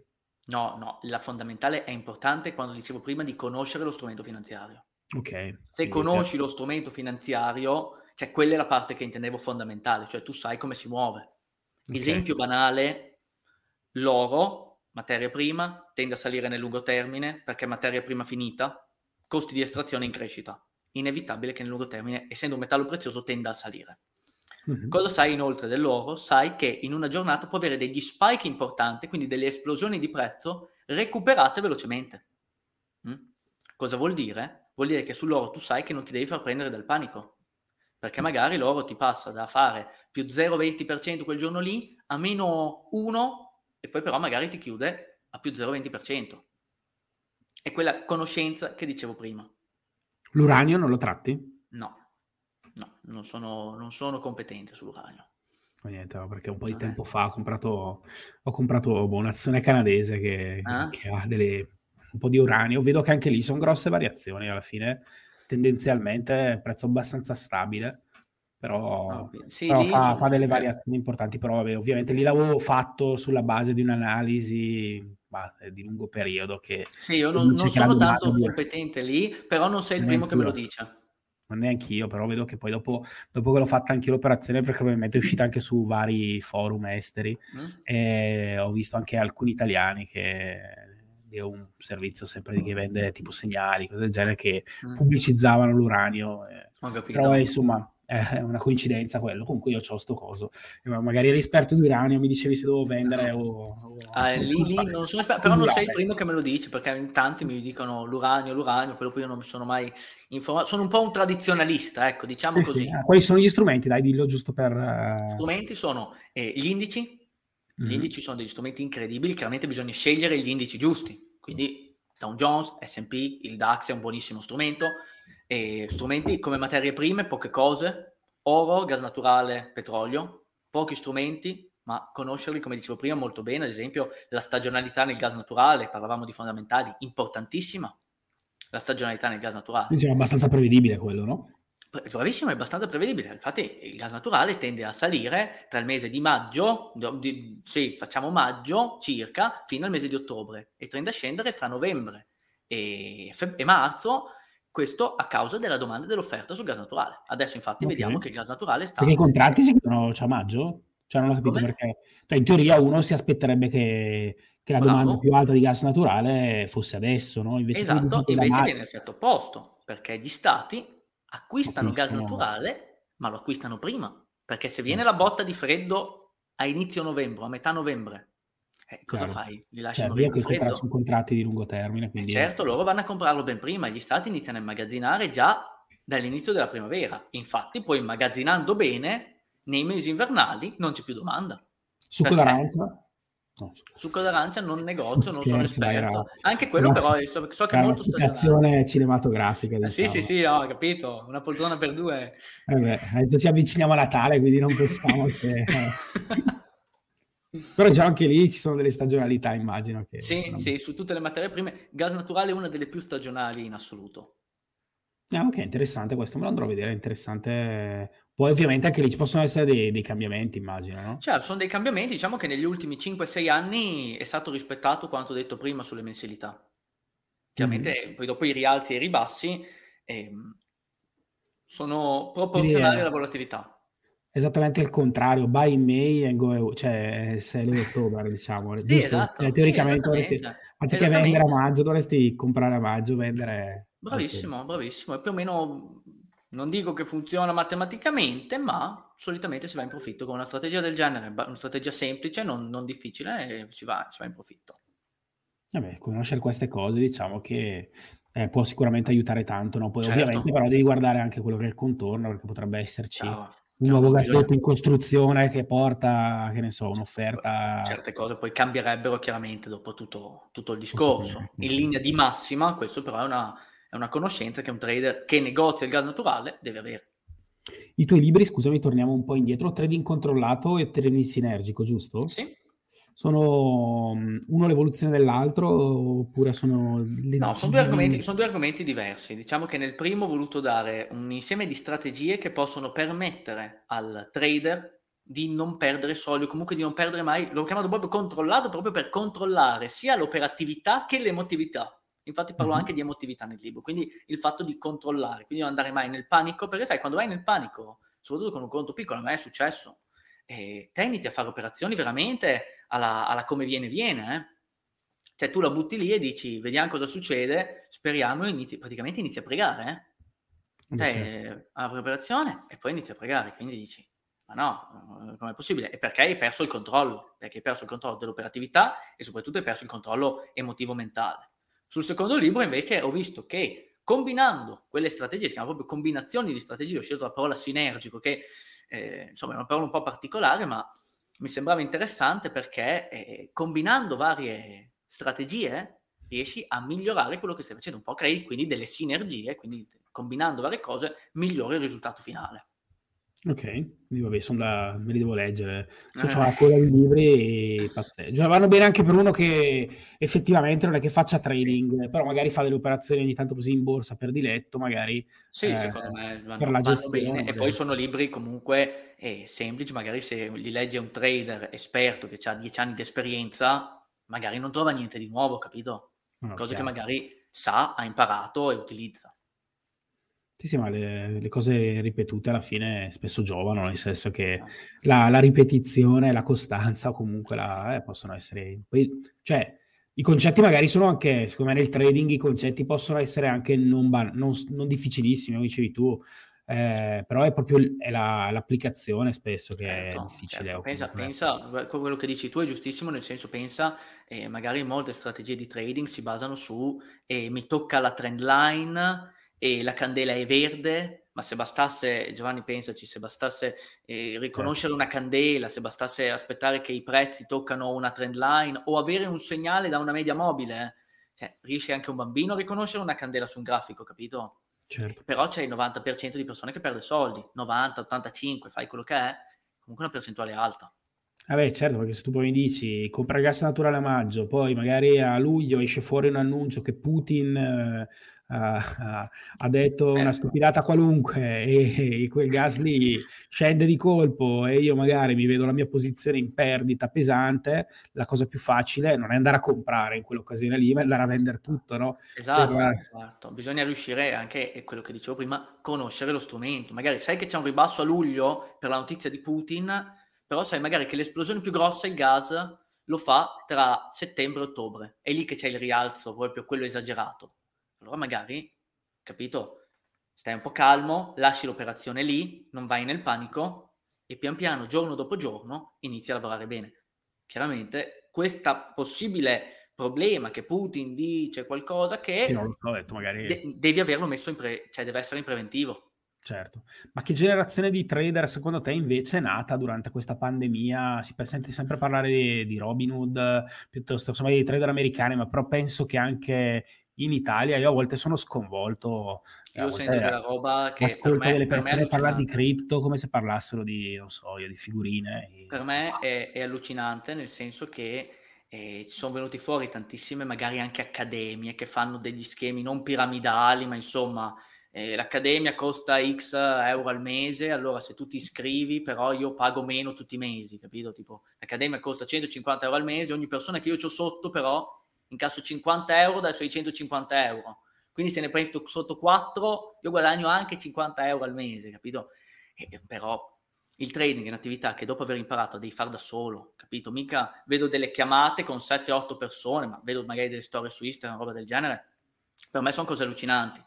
No, no, la fondamentale è importante quando dicevo prima di conoscere lo strumento finanziario. Ok. Se conosci certo. lo strumento finanziario, cioè quella è la parte che intendevo fondamentale, cioè tu sai come si muove. Okay. Esempio banale, l'oro materia prima, tende a salire nel lungo termine perché materia prima finita, costi di estrazione in crescita. inevitabile che nel lungo termine, essendo un metallo prezioso, tenda a salire. Mm-hmm. Cosa sai inoltre dell'oro? Sai che in una giornata può avere degli spike importanti, quindi delle esplosioni di prezzo recuperate velocemente. Mm? Cosa vuol dire? Vuol dire che sull'oro tu sai che non ti devi far prendere dal panico, perché magari l'oro ti passa da fare più 0,20% quel giorno lì a meno 1 e poi però magari ti chiude a più 0,20%. È quella conoscenza che dicevo prima. L'uranio non lo tratti? No, no, non sono, non sono competente sull'uranio. Niente, perché un po' di Vabbè. tempo fa ho comprato, ho comprato boh, un'azione canadese che, ah? che ha delle, un po' di uranio. Vedo che anche lì sono grosse variazioni alla fine. Tendenzialmente prezzo abbastanza stabile, però, ah, sì, però fa, fa, delle variazioni importanti. Però vabbè, ovviamente lì l'avevo fatto sulla base di un'analisi di lungo periodo. Che sì, io non, non sono tanto competente lì, però non sei il primo che me lo dice non neanche io, però vedo che poi dopo, dopo che l'ho fatta anche l'operazione, perché probabilmente è uscita anche su vari forum esteri, mm. e ho visto anche alcuni italiani che è un servizio sempre che vende tipo segnali, cose del genere, che mm. pubblicizzavano l'uranio. Eh. Però insomma, è una coincidenza quello. Comunque io ho sto coso. Magari eri esperto di uranio, mi dicevi se devo vendere o... o ah, lì, lì non sono esperto, però non sei il primo che me lo dici, perché in tanti mi dicono l'uranio, l'uranio, però poi io non mi sono mai informato. Sono un po' un tradizionalista, ecco, diciamo sì, così. Sì. Ah, quali sono gli strumenti? Dai, dillo giusto per... Uh... Strumenti sono eh, gli indici. Gli mm-hmm. indici sono degli strumenti incredibili, chiaramente bisogna scegliere gli indici giusti. Quindi Dow Jones, S&P, il DAX è un buonissimo strumento e strumenti come materie prime, poche cose, oro, gas naturale, petrolio, pochi strumenti, ma conoscerli, come dicevo prima, molto bene, ad esempio la stagionalità nel gas naturale, parlavamo di fondamentali, importantissima, la stagionalità nel gas naturale. Diciamo abbastanza prevedibile quello, no? Bravissimo, è abbastanza prevedibile. Infatti, il gas naturale tende a salire tra il mese di maggio, di, sì, facciamo maggio circa, fino al mese di ottobre, e tende a scendere tra novembre e, e marzo questo a causa della domanda e dell'offerta sul gas naturale. Adesso infatti okay. vediamo che il gas naturale sta... Perché i contratti si chiudono cioè, a maggio? Cioè non ho capito Come? perché. Cioè, in teoria uno si aspetterebbe che, che la Bravo. domanda più alta di gas naturale fosse adesso, no? Invece esatto, invece viene l'effetto opposto, perché gli stati acquistano, acquistano gas naturale, ma lo acquistano prima. Perché se viene la botta di freddo a inizio novembre, a metà novembre, eh, cosa Chiaro. fai? Li lasci cioè, morire di freddo? Sono contratti di lungo termine. Quindi... Eh certo, loro vanno a comprarlo ben prima. Gli stati iniziano a immagazzinare già dall'inizio della primavera. Infatti, poi immagazzinando bene, nei mesi invernali non c'è più domanda. Succo d'arancia? No, succo d'arancia non negozio, non sono esperto. Anche quello però so, so che è molto stagionale. cinematografica. Diciamo. Eh, sì, sì, diciamo. sì, ho capito. Una poltrona per due. Eh beh, adesso ci avviciniamo a Natale, quindi non possiamo [LAUGHS] che... Però già anche lì ci sono delle stagionalità, immagino. Che, sì, no? sì, su tutte le materie prime. Gas naturale è una delle più stagionali in assoluto. Ah, ok, interessante questo, me lo andrò a vedere, interessante. Poi ovviamente anche lì ci possono essere dei, dei cambiamenti, immagino, no? Certo, sono dei cambiamenti, diciamo che negli ultimi 5-6 anni è stato rispettato quanto detto prima sulle mensilità. Chiaramente mm-hmm. poi dopo i rialzi e i ribassi eh, sono proporzionali alla volatilità esattamente il contrario, buy in May and go cioè 6 ottobre, diciamo. Sì, esatto. Cioè, teoricamente sì, dovresti, anziché vendere a maggio, dovresti comprare a maggio, vendere... Bravissimo, bravissimo. E più o meno, non dico che funziona matematicamente, ma solitamente si va in profitto con una strategia del genere, una strategia semplice, non, non difficile, e si va, si va in profitto. Vabbè, conoscere queste cose diciamo che eh, può sicuramente aiutare tanto, no? Poi certo. ovviamente però devi guardare anche quello che è il contorno, perché potrebbe esserci... Bravo un nuovo gasdotto in costruzione che porta, che ne so, un'offerta. Certe cose poi cambierebbero chiaramente dopo tutto, tutto il discorso. In linea di massima, questo però è una, è una conoscenza che un trader che negozia il gas naturale deve avere. I tuoi libri, scusami, torniamo un po' indietro, trading controllato e trading sinergico, giusto? Sì sono uno l'evoluzione dell'altro oppure sono... Le... No, sono due, argomenti, sono due argomenti diversi. Diciamo che nel primo ho voluto dare un insieme di strategie che possono permettere al trader di non perdere soldi o comunque di non perdere mai, l'ho chiamato proprio controllato proprio per controllare sia l'operatività che l'emotività. Infatti parlo mm-hmm. anche di emotività nel libro, quindi il fatto di controllare, quindi non andare mai nel panico, perché sai, quando vai nel panico, soprattutto con un conto piccolo, a me è successo, e te inizi a fare operazioni veramente alla, alla come viene viene, eh? Cioè tu la butti lì e dici, vediamo cosa succede, speriamo, e inizi, praticamente inizi a pregare, eh? te alla preparazione e poi inizi a pregare, quindi dici, ma no, com'è possibile? E perché hai perso il controllo? Perché hai perso il controllo dell'operatività e soprattutto hai perso il controllo emotivo-mentale. Sul secondo libro invece ho visto che combinando quelle strategie, si chiamano proprio combinazioni di strategie, ho scelto la parola sinergico, che eh, insomma è una parola un po' particolare, ma mi sembrava interessante perché eh, combinando varie strategie riesci a migliorare quello che stai facendo, un po' crei quindi delle sinergie, quindi combinando varie cose migliori il risultato finale. Ok, quindi vabbè, sono da... me li devo leggere. So, c'ho una coda di libri e pazzesco. Cioè, vanno bene anche per uno che effettivamente non è che faccia trading, sì. però magari fa delle operazioni ogni tanto così in borsa per diletto, magari. Sì, eh, secondo me vanno, per la gestione. Bene. E poi sono libri comunque eh, semplici, magari se li legge un trader esperto che ha 10 anni di esperienza, magari non trova niente di nuovo, capito? No, Cose chiaro. che magari sa, ha imparato e utilizza. Sì, sì, ma le, le, cose ripetute alla fine spesso giovano, nel senso che la, la ripetizione, la costanza o comunque la, eh, possono essere... Poi, cioè, i concetti magari sono anche, secondo me nel trading i concetti possono essere anche non, non, non difficilissimi, come dicevi tu, eh, però è proprio è la, l'applicazione spesso che certo, è difficile. Certo. Pensa, pensa, quello che dici tu è giustissimo, nel senso pensa, eh, magari molte strategie di trading si basano su eh, mi tocca la trend line e la candela è verde, ma se bastasse, Giovanni pensaci, se bastasse eh, riconoscere certo. una candela, se bastasse aspettare che i prezzi toccano una trend line o avere un segnale da una media mobile, eh, cioè, riesce anche un bambino a riconoscere una candela su un grafico, capito? Certo. Però c'è il 90% di persone che perde soldi, 90, 85, fai quello che è, comunque una percentuale alta. Vabbè, certo, perché se tu poi mi dici compra gas naturale a maggio, poi magari a luglio esce fuori un annuncio che Putin eh, [LAUGHS] ha, detto una certo. stupidata qualunque e, e, quel gas lì scende di colpo e io magari mi vedo la mia posizione in perdita pesante, la cosa più facile non è andare a comprare in quell'occasione lì, ma andare a vendere tutto, no? Esatto, per... esatto. bisogna riuscire anche, è quello che dicevo prima, conoscere lo strumento. Magari sai che c'è un ribasso a luglio per la notizia di Putin, però sai magari che l'esplosione più grossa, il gas, lo fa tra settembre e ottobre. È lì che c'è il rialzo, proprio quello esagerato allora magari, capito, stai un po' calmo, lasci l'operazione lì, non vai nel panico e pian piano, giorno dopo giorno, inizi a lavorare bene. Chiaramente, questo possibile problema che Putin dice qualcosa che... Sì, non lo so, detto, magari... de- devi averlo messo in pre... cioè deve essere in preventivo. Certo, ma che generazione di trader secondo te invece è nata durante questa pandemia? Si sente sempre parlare di, di Robinhood piuttosto insomma dei trader americani, ma però penso che anche in Italia io a volte sono sconvolto. Io sento della roba che ascolto per me, delle persone parlare di cripto come se parlassero di, non so, di figurine. Per me è, è allucinante nel senso che eh, ci sono venuti fuori tantissime magari anche accademie che fanno degli schemi non piramidali, ma insomma eh, l'accademia costa X euro al mese, allora se tu ti iscrivi però io pago meno tutti i mesi, capito? Tipo l'accademia costa 150 euro al mese, ogni persona che io ho sotto però incasso 50 euro dai suoi 150 euro. Quindi se ne prendo sotto 4, io guadagno anche 50 euro al mese, capito? E, però il trading è un'attività che dopo aver imparato devi fare da solo, capito? Mica vedo delle chiamate con 7-8 persone, ma vedo magari delle storie su Instagram, roba del genere. Per me sono cose allucinanti.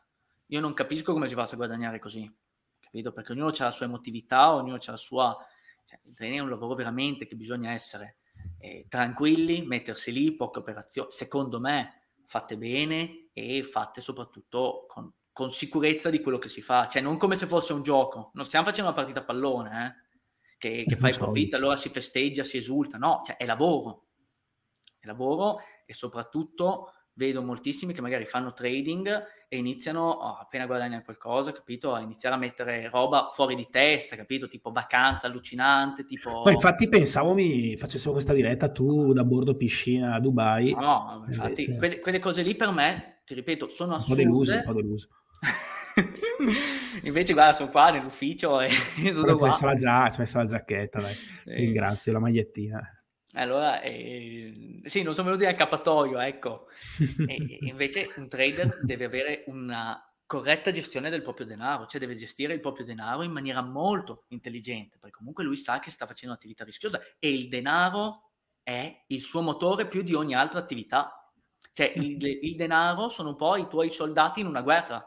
Io non capisco come ci faccia a guadagnare così, capito? Perché ognuno ha la sua emotività, ognuno ha la sua... Cioè, il trading è un lavoro veramente che bisogna essere eh, tranquilli, mettersi lì, poche operazioni, secondo me fatte bene e fatte soprattutto con, con, sicurezza di quello che si fa, cioè non come se fosse un gioco, non stiamo facendo una partita a pallone, eh? che, che fai profitto, allora si festeggia, si esulta, no, cioè è lavoro, è lavoro e soprattutto vedo moltissimi che magari fanno trading e iniziano, oh, appena guadagnano qualcosa, capito, a iniziare a mettere roba fuori di testa, capito, tipo vacanza allucinante, tipo... No, infatti pensavo mi facessimo questa diretta tu da bordo piscina a Dubai. No, infatti Invece... quelle, quelle, cose lì per me, ti ripeto, sono assurde. Un po' deluso, un po' deluso. [LAUGHS] Invece guarda, sono qua nell'ufficio e [LAUGHS] tutto qua. Si è messa la giacchetta, dai. Sì. Ringrazio, la magliettina. Allora, eh, sì, non sono venuti al cappatoio, ecco. E, [LAUGHS] invece un trader deve avere una corretta gestione del proprio denaro, cioè deve gestire il proprio denaro in maniera molto intelligente, perché comunque lui sa che sta facendo un'attività rischiosa e il denaro è il suo motore più di ogni altra attività. Cioè il, [LAUGHS] il denaro sono poi i tuoi soldati in una guerra.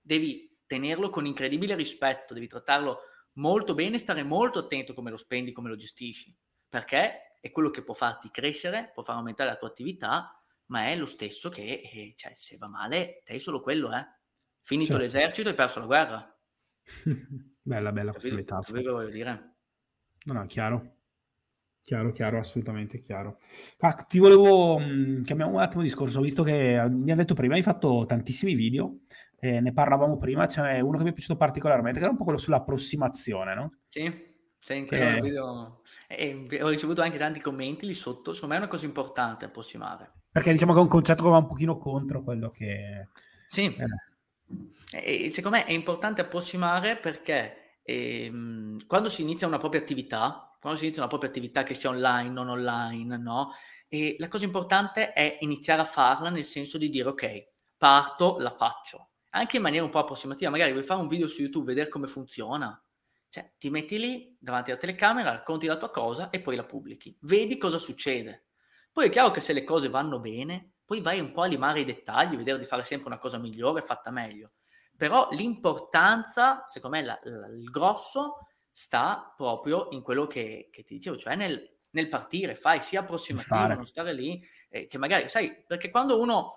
Devi tenerlo con incredibile rispetto, devi trattarlo molto bene, stare molto attento come lo spendi, come lo gestisci, perché è quello che può farti crescere, può far aumentare la tua attività, ma è lo stesso che, eh, cioè, se va male, te hai solo quello, eh. Finito certo. l'esercito hai perso la guerra. [LAUGHS] bella, bella questa metafora. Che voglio dire? No, no, chiaro. Chiaro, chiaro, assolutamente chiaro. Ah, ti volevo, mh, mm, cambiamo un attimo discorso, visto che mi ha detto prima, hai fatto tantissimi video, eh, ne parlavamo prima, c'è uno che mi è piaciuto particolarmente, che era un po' quello sull'approssimazione, no? Sì. Sì, in che... video e ho ricevuto anche tanti commenti lì sotto, secondo me è una cosa importante approssimare. Perché diciamo che è un concetto che va un pochino contro quello che... Sì, eh. e, secondo me è importante approssimare perché ehm, quando si inizia una propria attività, quando si inizia una propria attività che sia online, non online, no? E la cosa importante è iniziare a farla nel senso di dire ok, parto, la faccio. Anche in maniera un po' approssimativa, magari vuoi fare un video su YouTube, vedere come funziona, cioè, ti metti lì davanti alla telecamera, racconti la tua cosa e poi la pubblichi. Vedi cosa succede. Poi è chiaro che se le cose vanno bene, poi vai un po' a limare i dettagli, vedere di fare sempre una cosa migliore, fatta meglio. Però l'importanza, secondo me, la, la, il grosso sta proprio in quello che, che ti dicevo, cioè nel, nel, partire, fai sia approssimativo, non stare lì, eh, che magari, sai, perché quando uno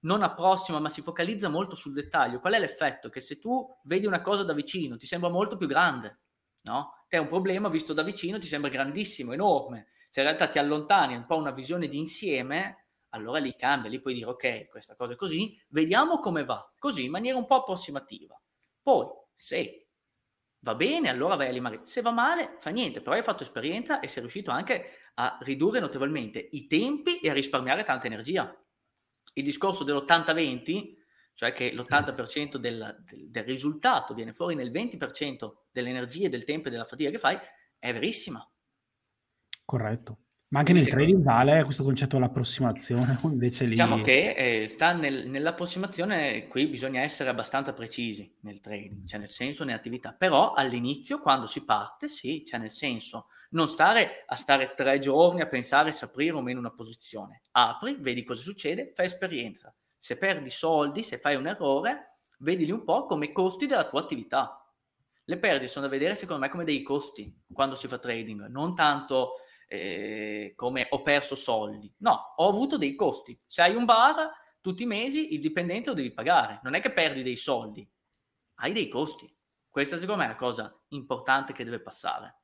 non approssima ma si focalizza molto sul dettaglio, qual è l'effetto? Che se tu vedi una cosa da vicino ti sembra molto più grande, no? Te un problema visto da vicino ti sembra grandissimo, enorme. Se in realtà ti allontani un po' una visione di insieme, allora lì cambia, lì puoi dire ok, questa cosa è così, vediamo come va, così in maniera un po' approssimativa. Poi, se va bene, allora vai a limare. Se va male, fa niente, però hai fatto esperienza e sei riuscito anche a ridurre notevolmente i tempi e a risparmiare tanta energia il discorso dell'80-20, cioè che l'80% del, del, del, risultato viene fuori nel 20% dell'energia, del tempo e della fatica che fai, è verissima. Corretto. Ma anche nel trading vale questo concetto dell'approssimazione, [LAUGHS] invece lì... Diciamo che eh, sta nel, nell'approssimazione, qui bisogna essere abbastanza precisi nel trading, cioè nel senso, nell'attività. Però all'inizio, quando si parte, sì, cioè nel senso, non stare a stare tre giorni a pensare se aprire o meno una posizione. Apri, vedi cosa succede, fai esperienza. Se perdi soldi, se fai un errore, vedili un po' come costi della tua attività. Le perdite sono da vedere secondo me come dei costi quando si fa trading, non tanto eh, come ho perso soldi. No, ho avuto dei costi. Se hai un bar, tutti i mesi il dipendente lo devi pagare. Non è che perdi dei soldi, hai dei costi. Questa secondo me è la cosa importante che deve passare.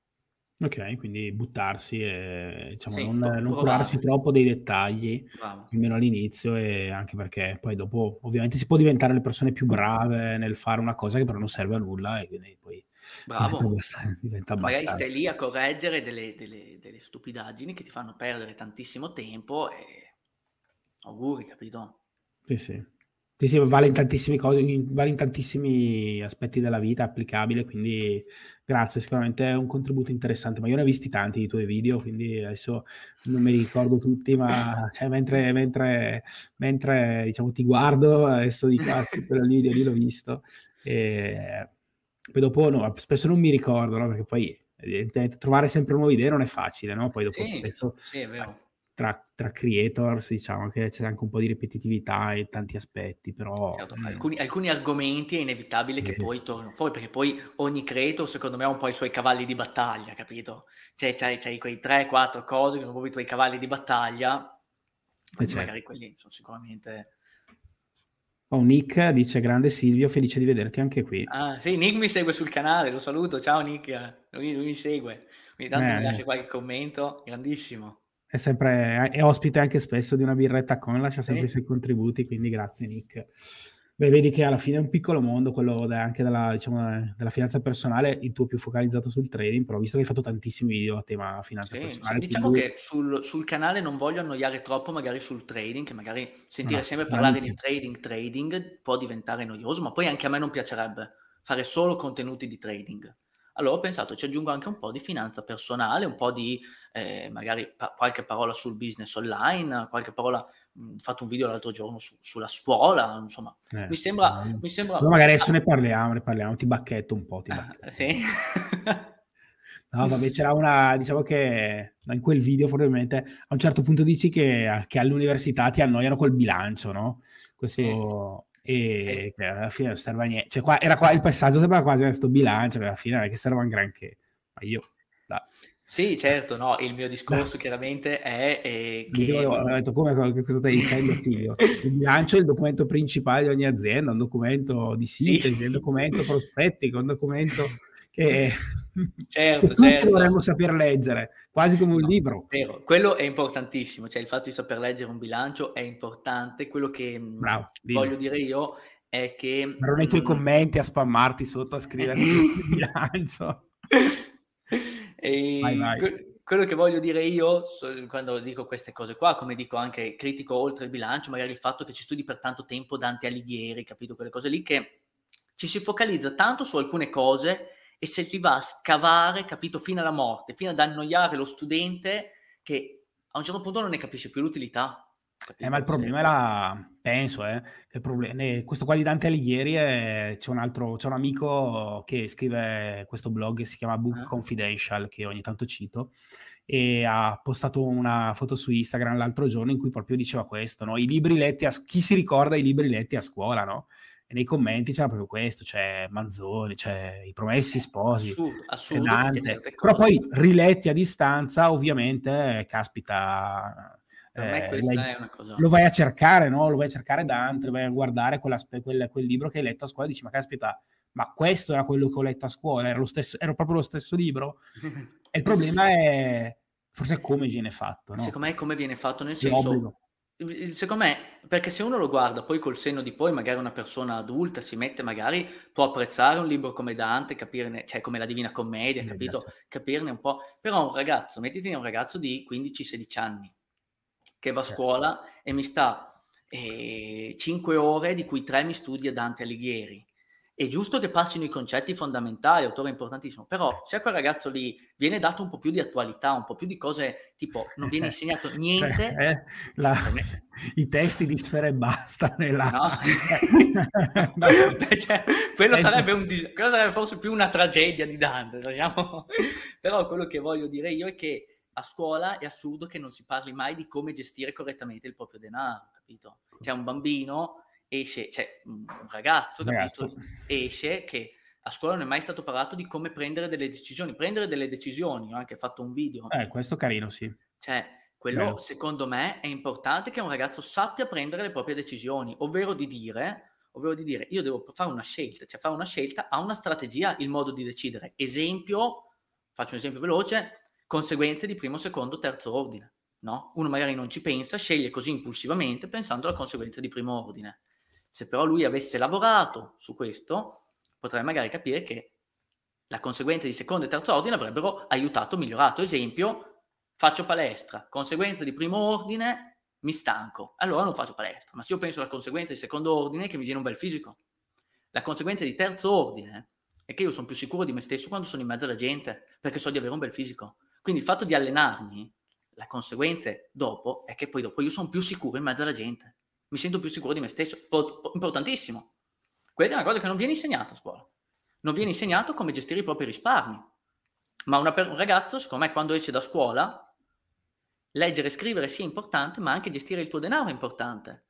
Ok, quindi buttarsi e diciamo, sì, non, non curarsi troppo dei dettagli, Bravo. almeno all'inizio, e anche perché poi dopo ovviamente si può diventare le persone più brave nel fare una cosa che però non serve a nulla e quindi poi Bravo. [LAUGHS] diventa abbastanza. Magari stai lì a correggere delle, delle, delle stupidaggini che ti fanno perdere tantissimo tempo e auguri, capito? Sì, sì. Sì, sì, vale in tantissime cose, vale in tantissimi aspetti della vita, applicabile, quindi grazie, sicuramente è un contributo interessante, ma io ne ho visti tanti di tuoi video, quindi adesso non me li ricordo tutti, ma cioè, mentre, mentre, mentre diciamo, ti guardo, adesso di qua, quel video lì l'ho visto, e poi dopo no, spesso non mi ricordo, no? perché poi evidentemente trovare sempre nuove idee non è facile, no? Poi dopo sì, spesso... Sì, è vero tra, tra, creators, diciamo che c'è anche un po' di ripetitività in tanti aspetti, però... Certo, mm. alcuni, alcuni, argomenti è inevitabile che poi tornino fuori, perché poi ogni creator secondo me ha un po' i suoi cavalli di battaglia, capito? Cioè c'hai, c'hai quei 3-4 cose che sono proprio i tuoi cavalli di battaglia, quindi certo. magari quelli sono sicuramente... Oh, Nick dice grande Silvio, felice di vederti anche qui. Ah, sì, Nick mi segue sul canale, lo saluto, ciao Nick, lui, lui mi segue, ogni tanto eh, mi lascia qualche commento, grandissimo è sempre è ospite anche spesso di una birretta con, lascia sempre sì. i suoi contributi, quindi grazie Nick. Beh, vedi che alla fine è un piccolo mondo, quello anche della, diciamo, della finanza personale, il tuo più focalizzato sul trading, però visto che hai fatto tantissimi video a tema finanza sì, personale. Diciamo quindi... che sul, sul, canale non voglio annoiare troppo magari sul trading, che magari sentire no, sempre parlare di trading, trading può diventare noioso, ma poi anche a me non piacerebbe fare solo contenuti di trading. Allora ho pensato, ci aggiungo anche un po' di finanza personale, un po' di eh, magari pa- qualche parola sul business online, qualche parola, ho fatto un video l'altro giorno su, sulla scuola, insomma, eh, mi sembra... Eh. Mi sembra... No, magari adesso ne parliamo, ne parliamo, ti bacchetto un po', ti bacchetto. sì. [LAUGHS] No, vabbè, c'era una, diciamo che in quel video probabilmente a un certo punto dici che, che all'università ti annoiano col bilancio, no? Questo, sì e sì. alla fine non serve a niente. Cioè, qua, era qua, il passaggio sembrava quasi questo bilancio, che alla fine non è che serve un granché. Ma io... Da. Sì, certo, no, il mio discorso chiaramente è, è che... Io ho detto, come, cosa stai dicendo, Silvio? Il bilancio è il documento principale di ogni azienda, un documento di sintesi, sì. un documento prospettico, un documento che, [LAUGHS] certo, tutti certo. dovremmo saper leggere, quasi come un no, libro. Vero. Quello è importantissimo, cioè il fatto di saper leggere un bilancio è importante. Quello che mm, Bravo, voglio dire io è che... Ma non i tuoi commenti a spammarti sotto a scrivere [LAUGHS] il bilancio. e vai, vai. Que- quello che voglio dire io quando dico queste cose qua, come dico anche critico oltre il bilancio, magari il fatto che ci studi per tanto tempo Dante Alighieri, capito? Quelle cose lì che ci si focalizza tanto su alcune cose e se si va a scavare, capito, fino alla morte, fino ad annoiare lo studente che a un certo punto non ne capisce più l'utilità. Eh, ma il problema era, penso, eh, che il problema, questo qua di Dante Alighieri è, c'è un altro, c'è un amico che scrive questo blog, si chiama Book eh. Confidential, che ogni tanto cito, e ha postato una foto su Instagram l'altro giorno in cui proprio diceva questo, no? I libri letti a, chi si ricorda i libri letti a scuola, no? E nei commenti c'era proprio questo, c'è Manzoni, c'è i Promessi Sposi, assurdo, assurdo Dante, però poi riletti a distanza ovviamente, caspita, eh, lei, lo vai a cercare, no? Lo vai a cercare Dante, lo vai a guardare quella, quel, quel, libro che hai letto a scuola e dici, ma caspita, ma questo era quello che ho letto a scuola, era, stesso, era proprio lo stesso libro? [LAUGHS] e il problema è forse come viene fatto, no? Secondo me come viene fatto nel senso... Secondo me, perché se uno lo guarda poi col senno di poi, magari una persona adulta si mette, magari può apprezzare un libro come Dante, capirne, cioè come la Divina Commedia, mm, capito? Certo. Capirne un po'. Però un ragazzo, mettiti un ragazzo di 15-16 anni che va a certo. scuola e mi sta eh, 5 ore, di cui 3 mi studia Dante Alighieri è giusto che passino i concetti fondamentali, autore importantissimo, però se a quel ragazzo lì viene dato un po' più di attualità, un po' più di cose, tipo non viene insegnato cioè, niente... Cioè, eh, la, I testi di Sfera e Basta nella... [LAUGHS] No. Beh, cioè, quello, sarebbe un, quello, sarebbe forse più una tragedia di Dante, diciamo. [LAUGHS] però quello che voglio dire io è che a scuola è assurdo che non si parli mai di come gestire correttamente il proprio denaro, capito? C'è un bambino esce, cioè un ragazzo, ragazzo. Capito, esce che a scuola non è mai stato parlato di come prendere delle decisioni. Prendere delle decisioni, ho anche fatto un video. Eh, questo carino, sì. Cioè, quello Bello. secondo me è importante che un ragazzo sappia prendere le proprie decisioni, ovvero di dire, ovvero di dire io devo fare una scelta, cioè fare una scelta ha una strategia, il modo di decidere. Esempio, faccio un esempio veloce, conseguenze di primo, secondo, terzo ordine. No? Uno magari non ci pensa, sceglie così impulsivamente pensando alle conseguenze di primo ordine. Se però lui avesse lavorato su questo, potrei magari capire che la conseguenza di secondo e terzo ordine avrebbero aiutato, migliorato. Esempio, faccio palestra, conseguenza di primo ordine, mi stanco, allora non faccio palestra. Ma se io penso alla conseguenza di secondo ordine, che mi viene un bel fisico. La conseguenza di terzo ordine è che io sono più sicuro di me stesso quando sono in mezzo alla gente, perché so di avere un bel fisico. Quindi il fatto di allenarmi, la conseguenza dopo è che poi dopo io sono più sicuro in mezzo alla gente mi sento più sicuro di me stesso, importantissimo. Questa è una cosa che non viene insegnata a scuola. Non viene insegnato come gestire i propri risparmi. Ma una, un ragazzo, secondo me, quando esce da scuola, leggere e scrivere è importante, ma anche gestire il tuo denaro è importante.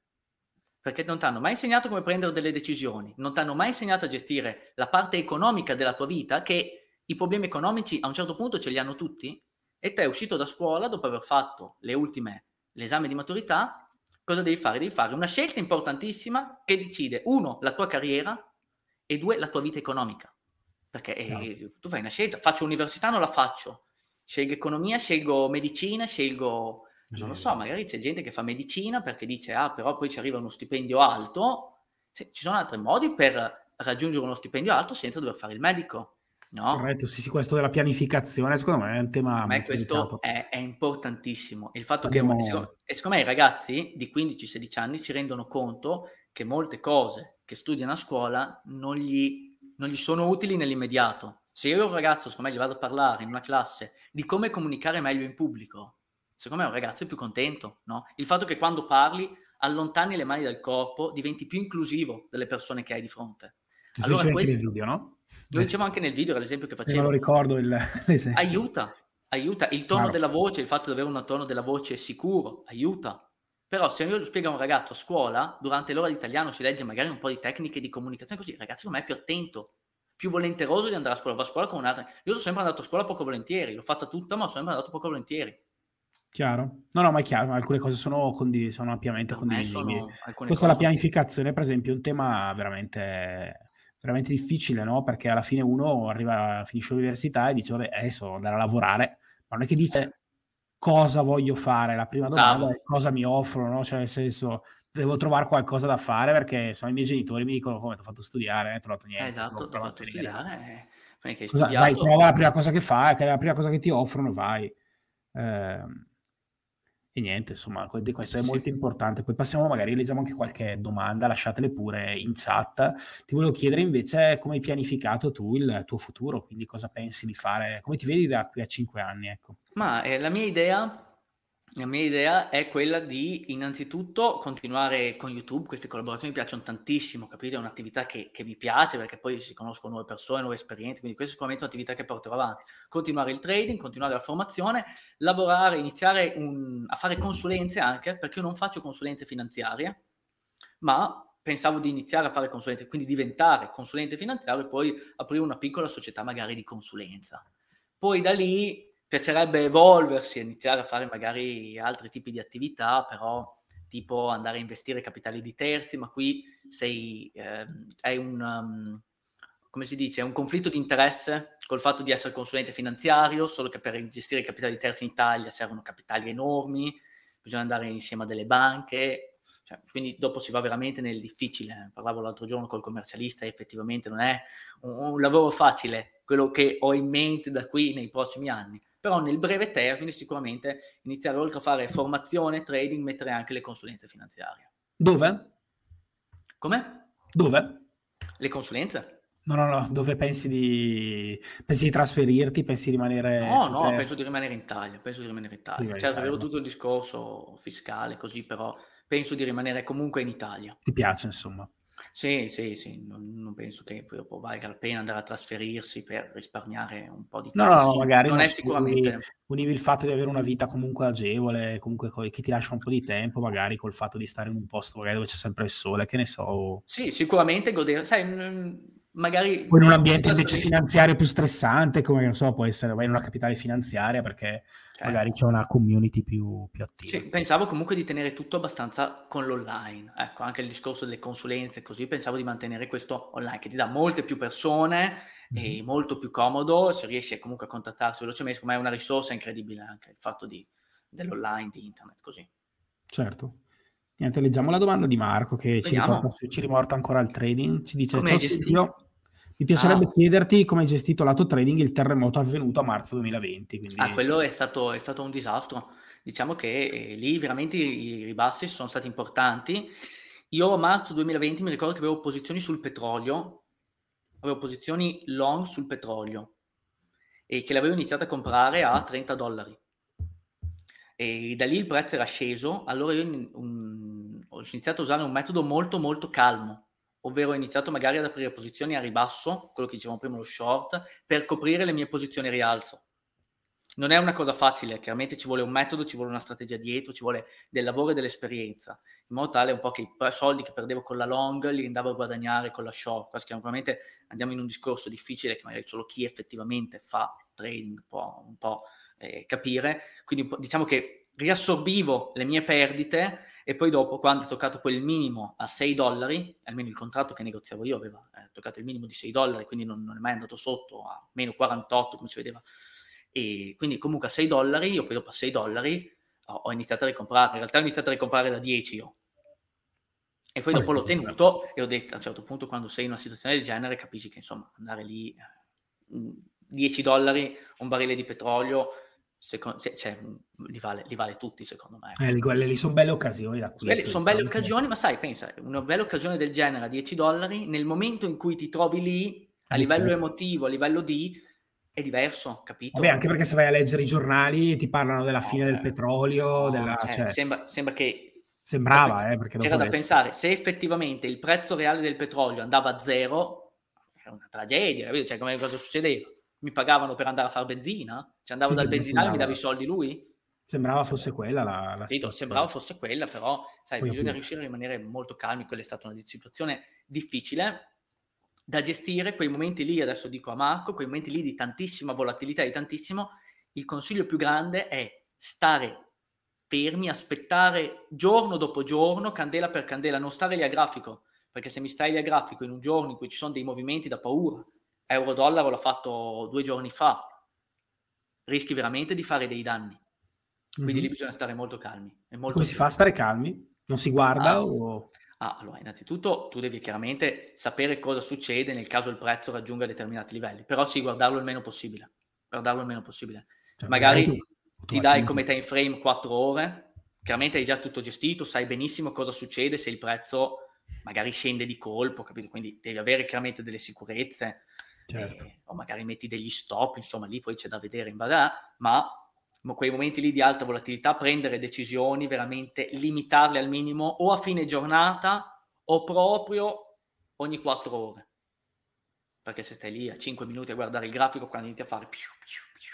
Perché non ti hanno mai insegnato come prendere delle decisioni, non ti hanno mai insegnato a gestire la parte economica della tua vita, che i problemi economici a un certo punto ce li hanno tutti, e te è uscito da scuola dopo aver fatto le ultime, l'esame di maturità, cosa devi fare? Devi fare una scelta importantissima che decide, uno, la tua carriera e due, la tua vita economica. Perché no. eh, tu fai una scelta, faccio università, non la faccio. Scelgo economia, scelgo medicina, scelgo... Non lo so, magari c'è gente che fa medicina perché dice, ah, però poi ci arriva uno stipendio alto. Ci sono altri modi per raggiungere uno stipendio alto senza dover fare il medico. No? Corretto, sì, sì, questo della pianificazione secondo me è un tema Ma questo è, è, importantissimo. Il fatto Abbiamo... che, secondo, e secondo me i ragazzi di 15-16 anni si rendono conto che molte cose che studiano a scuola non gli, non gli sono utili nell'immediato. Se io un ragazzo, secondo me, gli vado a parlare in una classe di come comunicare meglio in pubblico, secondo me un ragazzo è più contento, no? Il fatto che quando parli allontani le mani dal corpo, diventi più inclusivo delle persone che hai di fronte. Allora, questo... video, no? Lo dicevo anche nel video, l'esempio che facevo. Non lo ricordo il, [LAUGHS] l'esempio. Aiuta, aiuta. Il tono claro. della voce, il fatto di avere un tono della voce sicuro, aiuta. Però se io lo spiego a un ragazzo a scuola, durante l'ora di italiano si legge magari un po' di tecniche di comunicazione, così il ragazzo me è più attento, più volenteroso di andare a scuola, va a scuola con un'altra. Io sono sempre andato a scuola poco volentieri, l'ho fatta tutta, ma sono sempre andato poco volentieri. Chiaro? No, no, ma è chiaro, alcune cose sono, condiv- sono ampiamente condivisibili. Questa cose... la pianificazione, per esempio, è un tema veramente, veramente difficile, no? Perché alla fine uno arriva, finisce l'università e dice, vabbè, adesso andare a lavorare, ma non è che dice cosa voglio fare, la prima domanda è cosa mi offrono, cioè nel senso devo trovare qualcosa da fare perché sono i miei genitori mi dicono come ti ho fatto studiare, non ho trovato niente. Esatto, ti ho fatto studiare. Eh, cosa, vai, trova la prima cosa che fai, che è la prima cosa che ti offrono, vai. Eh, e niente, insomma, questo è sì. molto importante. Poi passiamo, magari leggiamo anche qualche domanda, lasciatele pure in chat. Ti volevo chiedere invece come hai pianificato tu il tuo futuro, quindi cosa pensi di fare, come ti vedi da qui a cinque anni, ecco. Ma eh, la mia idea la mia idea è quella di innanzitutto continuare con YouTube, queste collaborazioni mi piacciono tantissimo, capite? È un'attività che, che, mi piace perché poi si conoscono nuove persone, nuove esperienze, quindi questa è sicuramente un'attività che porterò avanti. Continuare il trading, continuare la formazione, lavorare, iniziare un, a fare consulenze anche, perché io non faccio consulenze finanziarie, ma pensavo di iniziare a fare consulenze, quindi diventare consulente finanziario e poi aprire una piccola società magari di consulenza. Poi da lì piacerebbe evolversi e iniziare a fare magari altri tipi di attività, però tipo andare a investire capitali di terzi, ma qui sei, eh, hai un, um, come si dice, un conflitto di interesse col fatto di essere consulente finanziario, solo che per gestire capitali di terzi in Italia servono capitali enormi, bisogna andare insieme a delle banche, cioè, quindi dopo si va veramente nel difficile. Parlavo l'altro giorno col commercialista e effettivamente non è un, un lavoro facile quello che ho in mente da qui nei prossimi anni però nel breve termine sicuramente iniziare oltre a fare formazione, trading, mettere anche le consulenze finanziarie. Dove? Come? Dove? Le consulenze. No, no, no, dove pensi di, pensi di trasferirti? Pensi di rimanere... No, no, penso di rimanere in Italia, penso di rimanere in Italia. Sì, certo, avevo tutto il discorso fiscale così, però penso di rimanere comunque in Italia. Ti piace, insomma? Sì, sì, sì, non, non penso che dopo valga la pena andare a trasferirsi per risparmiare un po' di tempo. No, no, magari non è sicuramente... Univi il fatto di avere una vita comunque agevole, comunque che ti lascia un po' di tempo, magari col fatto di stare in un posto magari dove c'è sempre il sole, che ne so. Sì, sicuramente godere, sai, magari... In un ambiente invece finanziario più stressante, come non so, può essere, in una capitale finanziaria perché Certo. magari c'è una community più, più attiva. Sì, pensavo comunque di tenere tutto abbastanza con l'online, ecco, anche il discorso delle consulenze, così pensavo di mantenere questo online che ti dà molte più persone mm-hmm. e molto più comodo, se riesci comunque a contattarsi velocemente, ma è una risorsa incredibile anche il fatto di, dell'online, di internet, così. Certo. Niente, leggiamo la domanda di Marco che ci riporta, ci riporta, ancora al trading, ci dice, Come ciao Silvio, mi piacerebbe ah. chiederti come hai gestito lato trading il terremoto avvenuto a marzo 2020. Quindi... Ah, quello è stato, è stato un disastro. Diciamo che eh, lì veramente i, ribassi sono stati importanti. Io a marzo 2020 mi ricordo che avevo posizioni sul petrolio, avevo posizioni long sul petrolio e che l'avevo iniziato a comprare a 30 dollari. E da lì il prezzo era sceso, allora io un, ho iniziato a usare un metodo molto molto calmo ovvero ho iniziato magari ad aprire posizioni a ribasso, quello che dicevamo prima, lo short, per coprire le mie posizioni a rialzo. Non è una cosa facile, chiaramente ci vuole un metodo, ci vuole una strategia dietro, ci vuole del lavoro e dell'esperienza, in modo tale un po' che i soldi che perdevo con la long li andavo a guadagnare con la short. Questo chiaramente andiamo in un discorso difficile che magari solo chi effettivamente fa trading può un po' eh, capire. Quindi diciamo che riassorbivo le mie perdite e poi dopo quando è toccato quel minimo a 6 dollari, almeno il contratto che negoziavo io aveva eh, toccato il minimo di 6 dollari, quindi non, non, è mai andato sotto a meno 48 come si vedeva, e quindi comunque a 6 dollari, io poi dopo a 6 dollari ho, ho iniziato a ricomprare, in realtà ho iniziato a ricomprare da 10 io, e poi dopo l'ho tenuto e ho detto a un certo punto quando sei in una situazione del genere capisci che insomma andare lì 10 eh, dollari un barile di petrolio secondo, cioè, li, vale, li, vale, tutti secondo me. Eh, quelle lì sono belle occasioni da acquisto. Sono belle occasioni, ma sai, pensa, una bella occasione del genere a 10 dollari, nel momento in cui ti trovi lì, a ah, livello certo. emotivo, a livello di, è diverso, capito? Vabbè, anche perché se vai a leggere i giornali ti parlano della no, fine del petrolio, no, della, cioè, cioè... Sembra, sembra, che... Sembrava, eh, perché c'era da pensare, se effettivamente il prezzo reale del petrolio andava a zero, era una tragedia, capito? Cioè, come cosa succedeva? mi pagavano per andare a fare benzina? Cioè andavo sì, dal benzinaio e mi davi i soldi lui? Sembrava fosse quella la, la Vedo, Sembrava fosse quella, però sai, Poi bisogna riuscire a rimanere molto calmi, quella è stata una situazione difficile da gestire, quei momenti lì, adesso dico a Marco, quei momenti lì di tantissima volatilità, di tantissimo, il consiglio più grande è stare fermi, aspettare giorno dopo giorno, candela per candela, non stare lì a grafico, perché se mi stai lì a grafico in un giorno in cui ci sono dei movimenti da paura, euro-dollaro l'ho fatto due giorni fa, rischi veramente di fare dei danni. Quindi mm-hmm. lì bisogna stare molto calmi. Molto Come si fa a stare calmi? Non si guarda ah, o... Ah, allora, innanzitutto tu devi chiaramente sapere cosa succede nel caso il prezzo raggiunga determinati livelli, però sì, guardarlo il meno possibile. Guardarlo il meno possibile. Cioè, magari ti dai come time frame 4 ore, chiaramente hai già tutto gestito, sai benissimo cosa succede se il prezzo magari scende di colpo, capito? Quindi devi avere chiaramente delle sicurezze, certo. eh, o magari metti degli stop, insomma lì poi c'è da vedere in base ma quei momenti lì di alta volatilità, prendere decisioni, veramente limitarle al minimo o a fine giornata o proprio ogni 4 ore. Perché se stai lì a 5 minuti a guardare il grafico, quando inizi a fare più, più, più,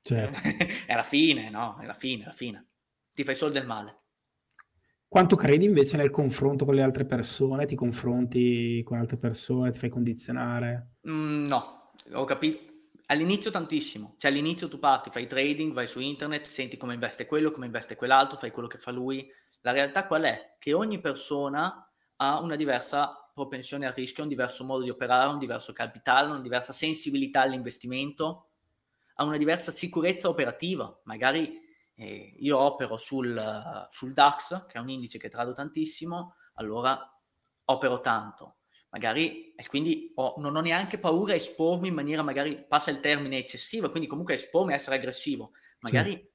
certo. [LAUGHS] è la fine, no? È la fine, è la fine. Ti fai solo del male. Quanto credi invece nel confronto con le altre persone? Ti confronti con altre persone? Ti fai condizionare? Mm, no, ho capito All'inizio tantissimo, cioè all'inizio tu parti, fai trading, vai su internet, senti come investe quello, come investe quell'altro, fai quello che fa lui. La realtà qual è? Che ogni persona ha una diversa propensione al rischio, un diverso modo di operare, un diverso capitale, una diversa sensibilità all'investimento, ha una diversa sicurezza operativa. Magari eh, io opero sul, sul DAX, che è un indice che trado tantissimo, allora opero tanto magari, e quindi ho, non ho neanche paura a espormi in maniera, magari passa il termine eccessiva, quindi comunque espormi a essere aggressivo. Magari sì.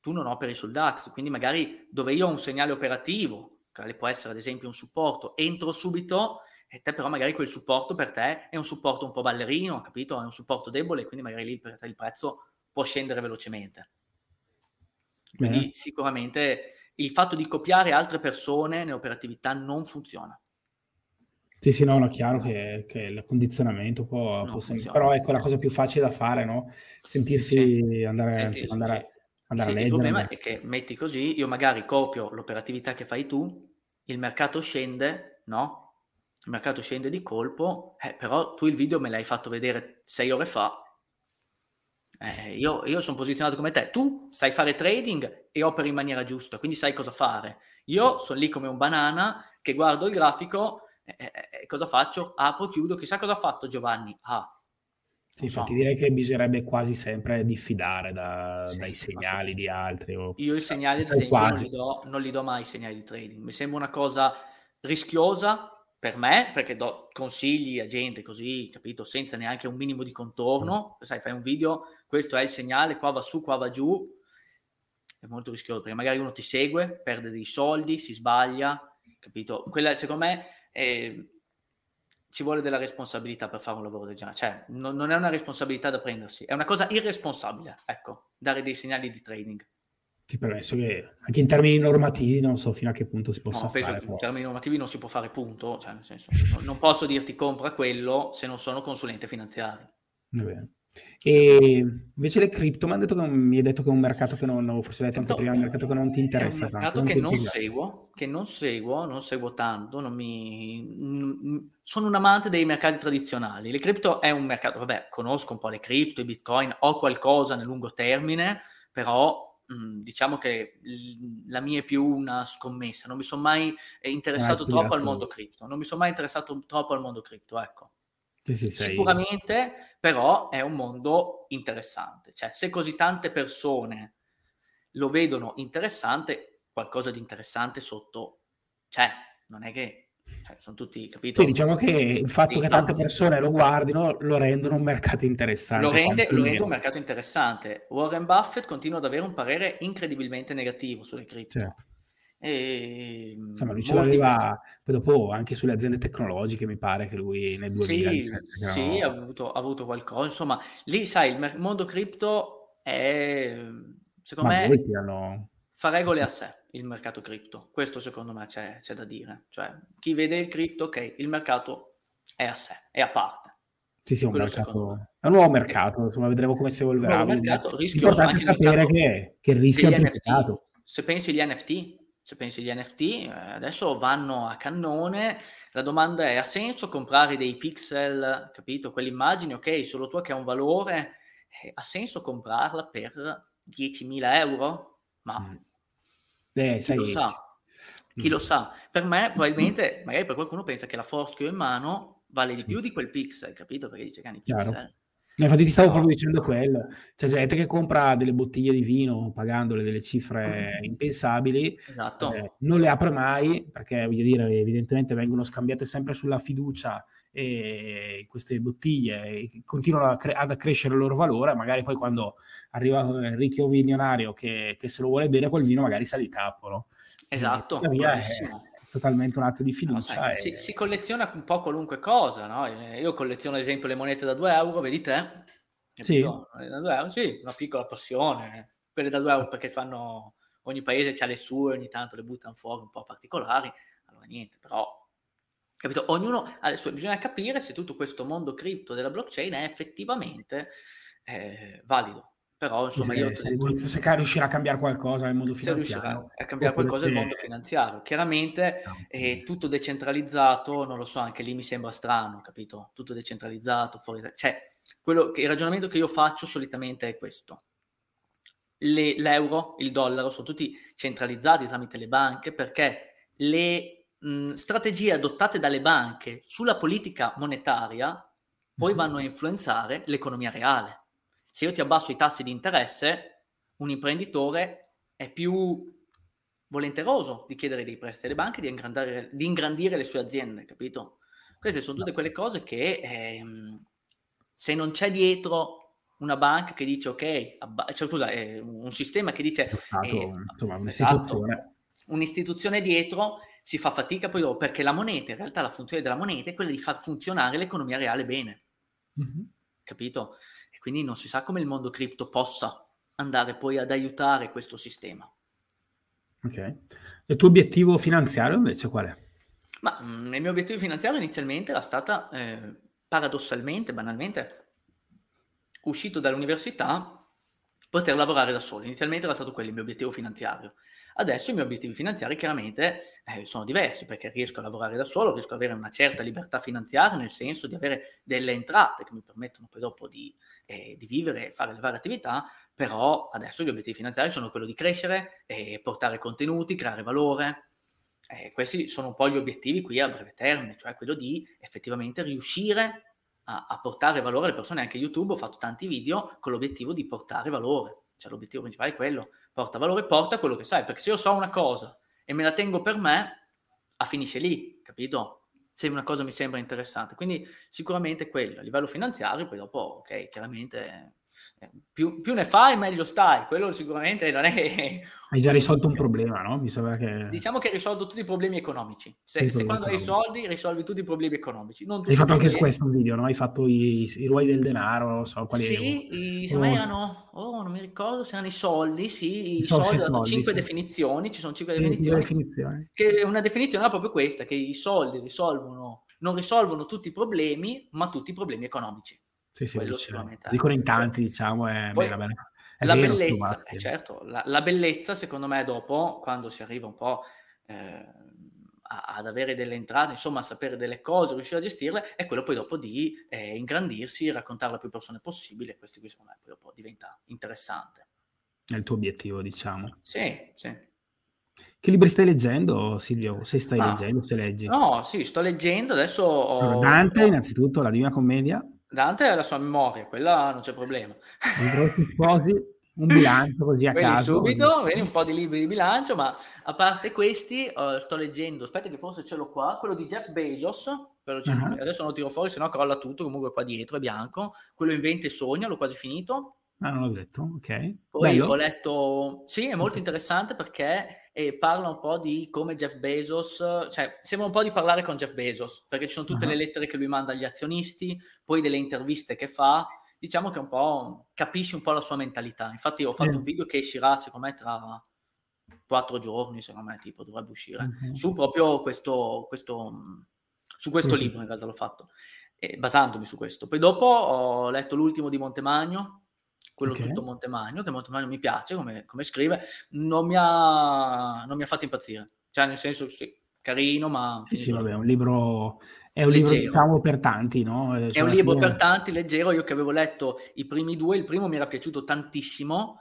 tu non operi sul DAX, quindi magari dove io ho un segnale operativo, che può essere ad esempio un supporto, entro subito e te però magari quel supporto per te è un supporto un po' ballerino, capito? È un supporto debole, quindi magari lì per te il prezzo può scendere velocemente. Quindi Bene. sicuramente il fatto di copiare altre persone nell'operatività non funziona. Sì, sì, no, no, chiaro che, che il condizionamento può, può sembrare, però ecco la cosa più facile da fare, no? Sentirsi sì. andare, sì, andare, sì. andare a leggere. Il problema è che metti così, io magari copio l'operatività che fai tu, il mercato scende, no? Il mercato scende di colpo, eh, però tu il video me l'hai fatto vedere sei ore fa. Eh, io, io sono posizionato come te, tu sai fare trading e operi in maniera giusta, quindi sai cosa fare. Io sono lì come un banana che guardo il grafico eh, eh, eh, cosa faccio? Apro, chiudo, chissà cosa ha fatto Giovanni. Ah, sì, infatti so. direi che bisognerebbe quasi sempre diffidare da, sì, dai segnali di altri. O... Io i segnali, ad esempio, non li, do, non li, do, mai i segnali di trading. Mi sembra una cosa rischiosa per me, perché do consigli a gente così, capito, senza neanche un minimo di contorno. Mm. Sai, fai un video, questo è il segnale, qua va su, qua va giù. È molto rischioso, perché magari uno ti segue, perde dei soldi, si sbaglia, capito? Quella, secondo me e ci vuole della responsabilità per fare un lavoro del genere. Cioè, non, non, è una responsabilità da prendersi, è una cosa irresponsabile, ecco, dare dei segnali di trading. Sì, permesso che anche in termini normativi non so fino a che punto si possa no, fare. In termini normativi non si può fare punto, cioè nel senso, non posso dirti compra quello se non sono consulente finanziario. Va bene. E invece le cripto mi, che, mi hai detto che è un mercato che non, forse hai detto anche no, prima, un mercato che non ti interessa. È un mercato tanto, che non seguo, che non seguo, non seguo tanto, non mi... sono un amante dei mercati tradizionali. Le cripto è un mercato, vabbè, conosco un po' le cripto, i bitcoin, ho qualcosa nel lungo termine, però diciamo che la mia è più una scommessa, non mi sono mai interessato troppo al mondo cripto, non mi sono mai interessato troppo al mondo cripto, ecco. Sì, sì, sei... Sicuramente, però è un mondo interessante. Cioè, se così tante persone lo vedono interessante, qualcosa di interessante sotto c'è. Non è che cioè, sono tutti, capito? Sì, diciamo che il fatto che tante persone lo guardino lo rendono un mercato interessante. Lo rende, lo rende, un mercato interessante. Warren Buffett continua ad avere un parere incredibilmente negativo sulle cripto. Certo. E Insomma, lui ce l'aveva poi dopo anche sulle aziende tecnologiche, mi pare che lui nel 2000 Sì, sì ha, avuto, ha avuto qualcosa. Insomma, lì sai, il mondo cripto è, secondo Ma me, hanno... fa regole a sé il mercato cripto. Questo secondo me c'è, c'è da dire. Cioè, chi vede il cripto, ok, il mercato è a sé, è a parte. Sì, sì, un mercato, è un nuovo mercato, insomma, vedremo come si evolverà. Un mercato, L'importante è sapere che, che, il rischio è limitato. Se pensi agli NFT, se pensi agli NFT, eh, adesso vanno a cannone. La domanda è: ha senso comprare dei pixel, capito? Quell'immagine, ok, solo tu che ha un valore, eh, ha senso comprarla per 10.000 euro? Ma mm. eh, chi lo sa? Chi mm. lo sa? Per me, probabilmente, magari per qualcuno pensa che la Force che ho in mano vale di più di quel pixel, capito? Perché dice che hanno i pixel. Chiaro. Infatti ti stavo no. proprio dicendo quello. C'è gente che compra delle bottiglie di vino pagandole delle cifre mm. impensabili, esatto. eh, non le apre mai perché, voglio dire, evidentemente vengono scambiate sempre sulla fiducia e queste bottiglie continuano a cre- ad accrescere il loro valore, magari poi quando arriva il ricchio milionario che, che, se lo vuole bere quel vino magari sa di tappo, no? Esatto, via è totalmente un atto di fiducia. No, sai, e... si, si, colleziona un po' qualunque cosa, no? Io colleziono ad esempio le monete da 2 euro, vedi te? Sì. Da 2 euro, sì, una piccola passione. Quelle da 2 euro perché fanno, ogni paese ha le sue, ogni tanto le buttano fuori un po' particolari, allora niente, però Capito? Ognuno ha le sue, bisogna capire se tutto questo mondo cripto della blockchain è effettivamente eh, valido. Però insomma, se, io se, se, se riuscirà a cambiare qualcosa nel mondo finanziario, a cambiare qualcosa nel mondo finanziario. Chiaramente no. è tutto decentralizzato, non lo so, anche lì mi sembra strano, capito? Tutto decentralizzato, fuori da... cioè, quello che, il ragionamento che io faccio solitamente è questo. Le, l'euro, il dollaro sono tutti centralizzati tramite le banche perché le mh, strategie adottate dalle banche sulla politica monetaria poi mhm. vanno a influenzare l'economia reale. Se io ti abbasso i tassi di interesse, un imprenditore è più volenteroso di chiedere dei prestiti alle banche, di ingrandire, di ingrandire le sue aziende, capito? Queste sono tutte quelle cose che ehm, se non c'è dietro una banca che dice ok, abba- cioè, scusa, eh, un sistema che dice Stato, eh, insomma, un'istituzione. Esatto, un'istituzione dietro si fa fatica poi dopo perché la moneta, in realtà la funzione della moneta è quella di far funzionare l'economia reale bene. Mm-hmm. Capito? Quindi non si sa come il mondo cripto possa andare poi ad aiutare questo sistema. Ok. Il tuo obiettivo finanziario invece qual è? Ma mh, mm, il mio obiettivo finanziario inizialmente era stata, eh, paradossalmente, banalmente, uscito dall'università, poter lavorare da solo. Inizialmente era stato quello il mio obiettivo finanziario. Adesso i miei obiettivi finanziari chiaramente eh, sono diversi perché riesco a lavorare da solo, riesco ad avere una certa libertà finanziaria nel senso di avere delle entrate che mi permettono poi dopo di, eh, di vivere e fare le varie attività, però adesso gli obiettivi finanziari sono quello di crescere, eh, portare contenuti, creare valore. Eh, questi sono un po' gli obiettivi qui a breve termine, cioè quello di effettivamente riuscire a, a portare valore alle persone. Anche YouTube ho fatto tanti video con l'obiettivo di portare valore, cioè l'obiettivo principale è quello porta valore, porta quello che sai, perché se io so una cosa e me la tengo per me, ah, finisce lì, capito? Se una cosa mi sembra interessante. Quindi sicuramente quello, a livello finanziario, poi dopo, ok, chiaramente più, più, ne fai, meglio stai. Quello sicuramente non è. [LAUGHS] Hai già risolto un problema, no? Mi sembra che. Diciamo che hai risolto tutti i problemi economici. Se, se quando economici. hai soldi, risolvi tutti i problemi economici. hai fatto anche su questo un video, no? Hai fatto i, i ruoli del denaro, non so quali Sì, i, se oh. erano. Oh, non mi ricordo se erano i soldi. Sì, i, I soldi, hanno cinque sì. definizioni. Ci sono cinque definizioni. definizioni. Che una definizione è proprio questa: che i soldi risolvono, non risolvono tutti i problemi, ma tutti i problemi economici. Sì, sì, dicono in tanti, diciamo, è, Poi, bene, bene. È la vero, bellezza, eh, certo, la, la, bellezza secondo me dopo, quando si arriva un po' eh, ad avere delle entrate, insomma a sapere delle cose, riuscire a gestirle, è quello poi dopo di eh, ingrandirsi, raccontarle a più persone possibile, questo qui secondo me poi dopo diventa interessante. È il tuo obiettivo, diciamo. Sì, sì. Che libri stai leggendo, Silvio? Se stai ah, leggendo, se leggi? No, sì, sto leggendo, adesso ho... Dante, innanzitutto, la Divina Commedia. Dante ha la sua memoria, quella non c'è problema. Sposi, un bilancio così a vedi caso. subito, vedi un po' di libri di bilancio, ma a parte questi uh, sto leggendo, aspetta che forse ce l'ho qua, quello di Jeff Bezos, uh-huh. adesso non lo tiro fuori, sennò crolla tutto, comunque qua dietro è bianco, quello Inventa e Sogna, l'ho quasi finito. Ah, non l'ho detto, ok. Poi Bello. ho letto, sì, è molto interessante perché e parla un po' di come Jeff Bezos, cioè sembra un po' di parlare con Jeff Bezos, perché ci sono tutte uh-huh. le lettere che lui manda agli azionisti, poi delle interviste che fa, diciamo che un po' capisci un po' la sua mentalità. Infatti ho fatto uh-huh. un video che uscirà secondo me tra quattro giorni, secondo me tipo dovrebbe uscire, uh-huh. su proprio questo, questo su questo libro in realtà l'ho fatto. eh, basandomi su questo. Poi dopo ho letto l'ultimo di Montemagno, quello okay. tutto Montemagno, che Montemagno mi piace come, come scrive, non mi, ha, non mi ha fatto impazzire. Cioè, nel senso, sì, carino, ma... Sì, sì, vabbè, è un libro... È un leggero. libro, diciamo, per tanti, no? Cioè, è un libro fine... per tanti, leggero. Io che avevo letto i primi due, il primo mi era piaciuto tantissimo,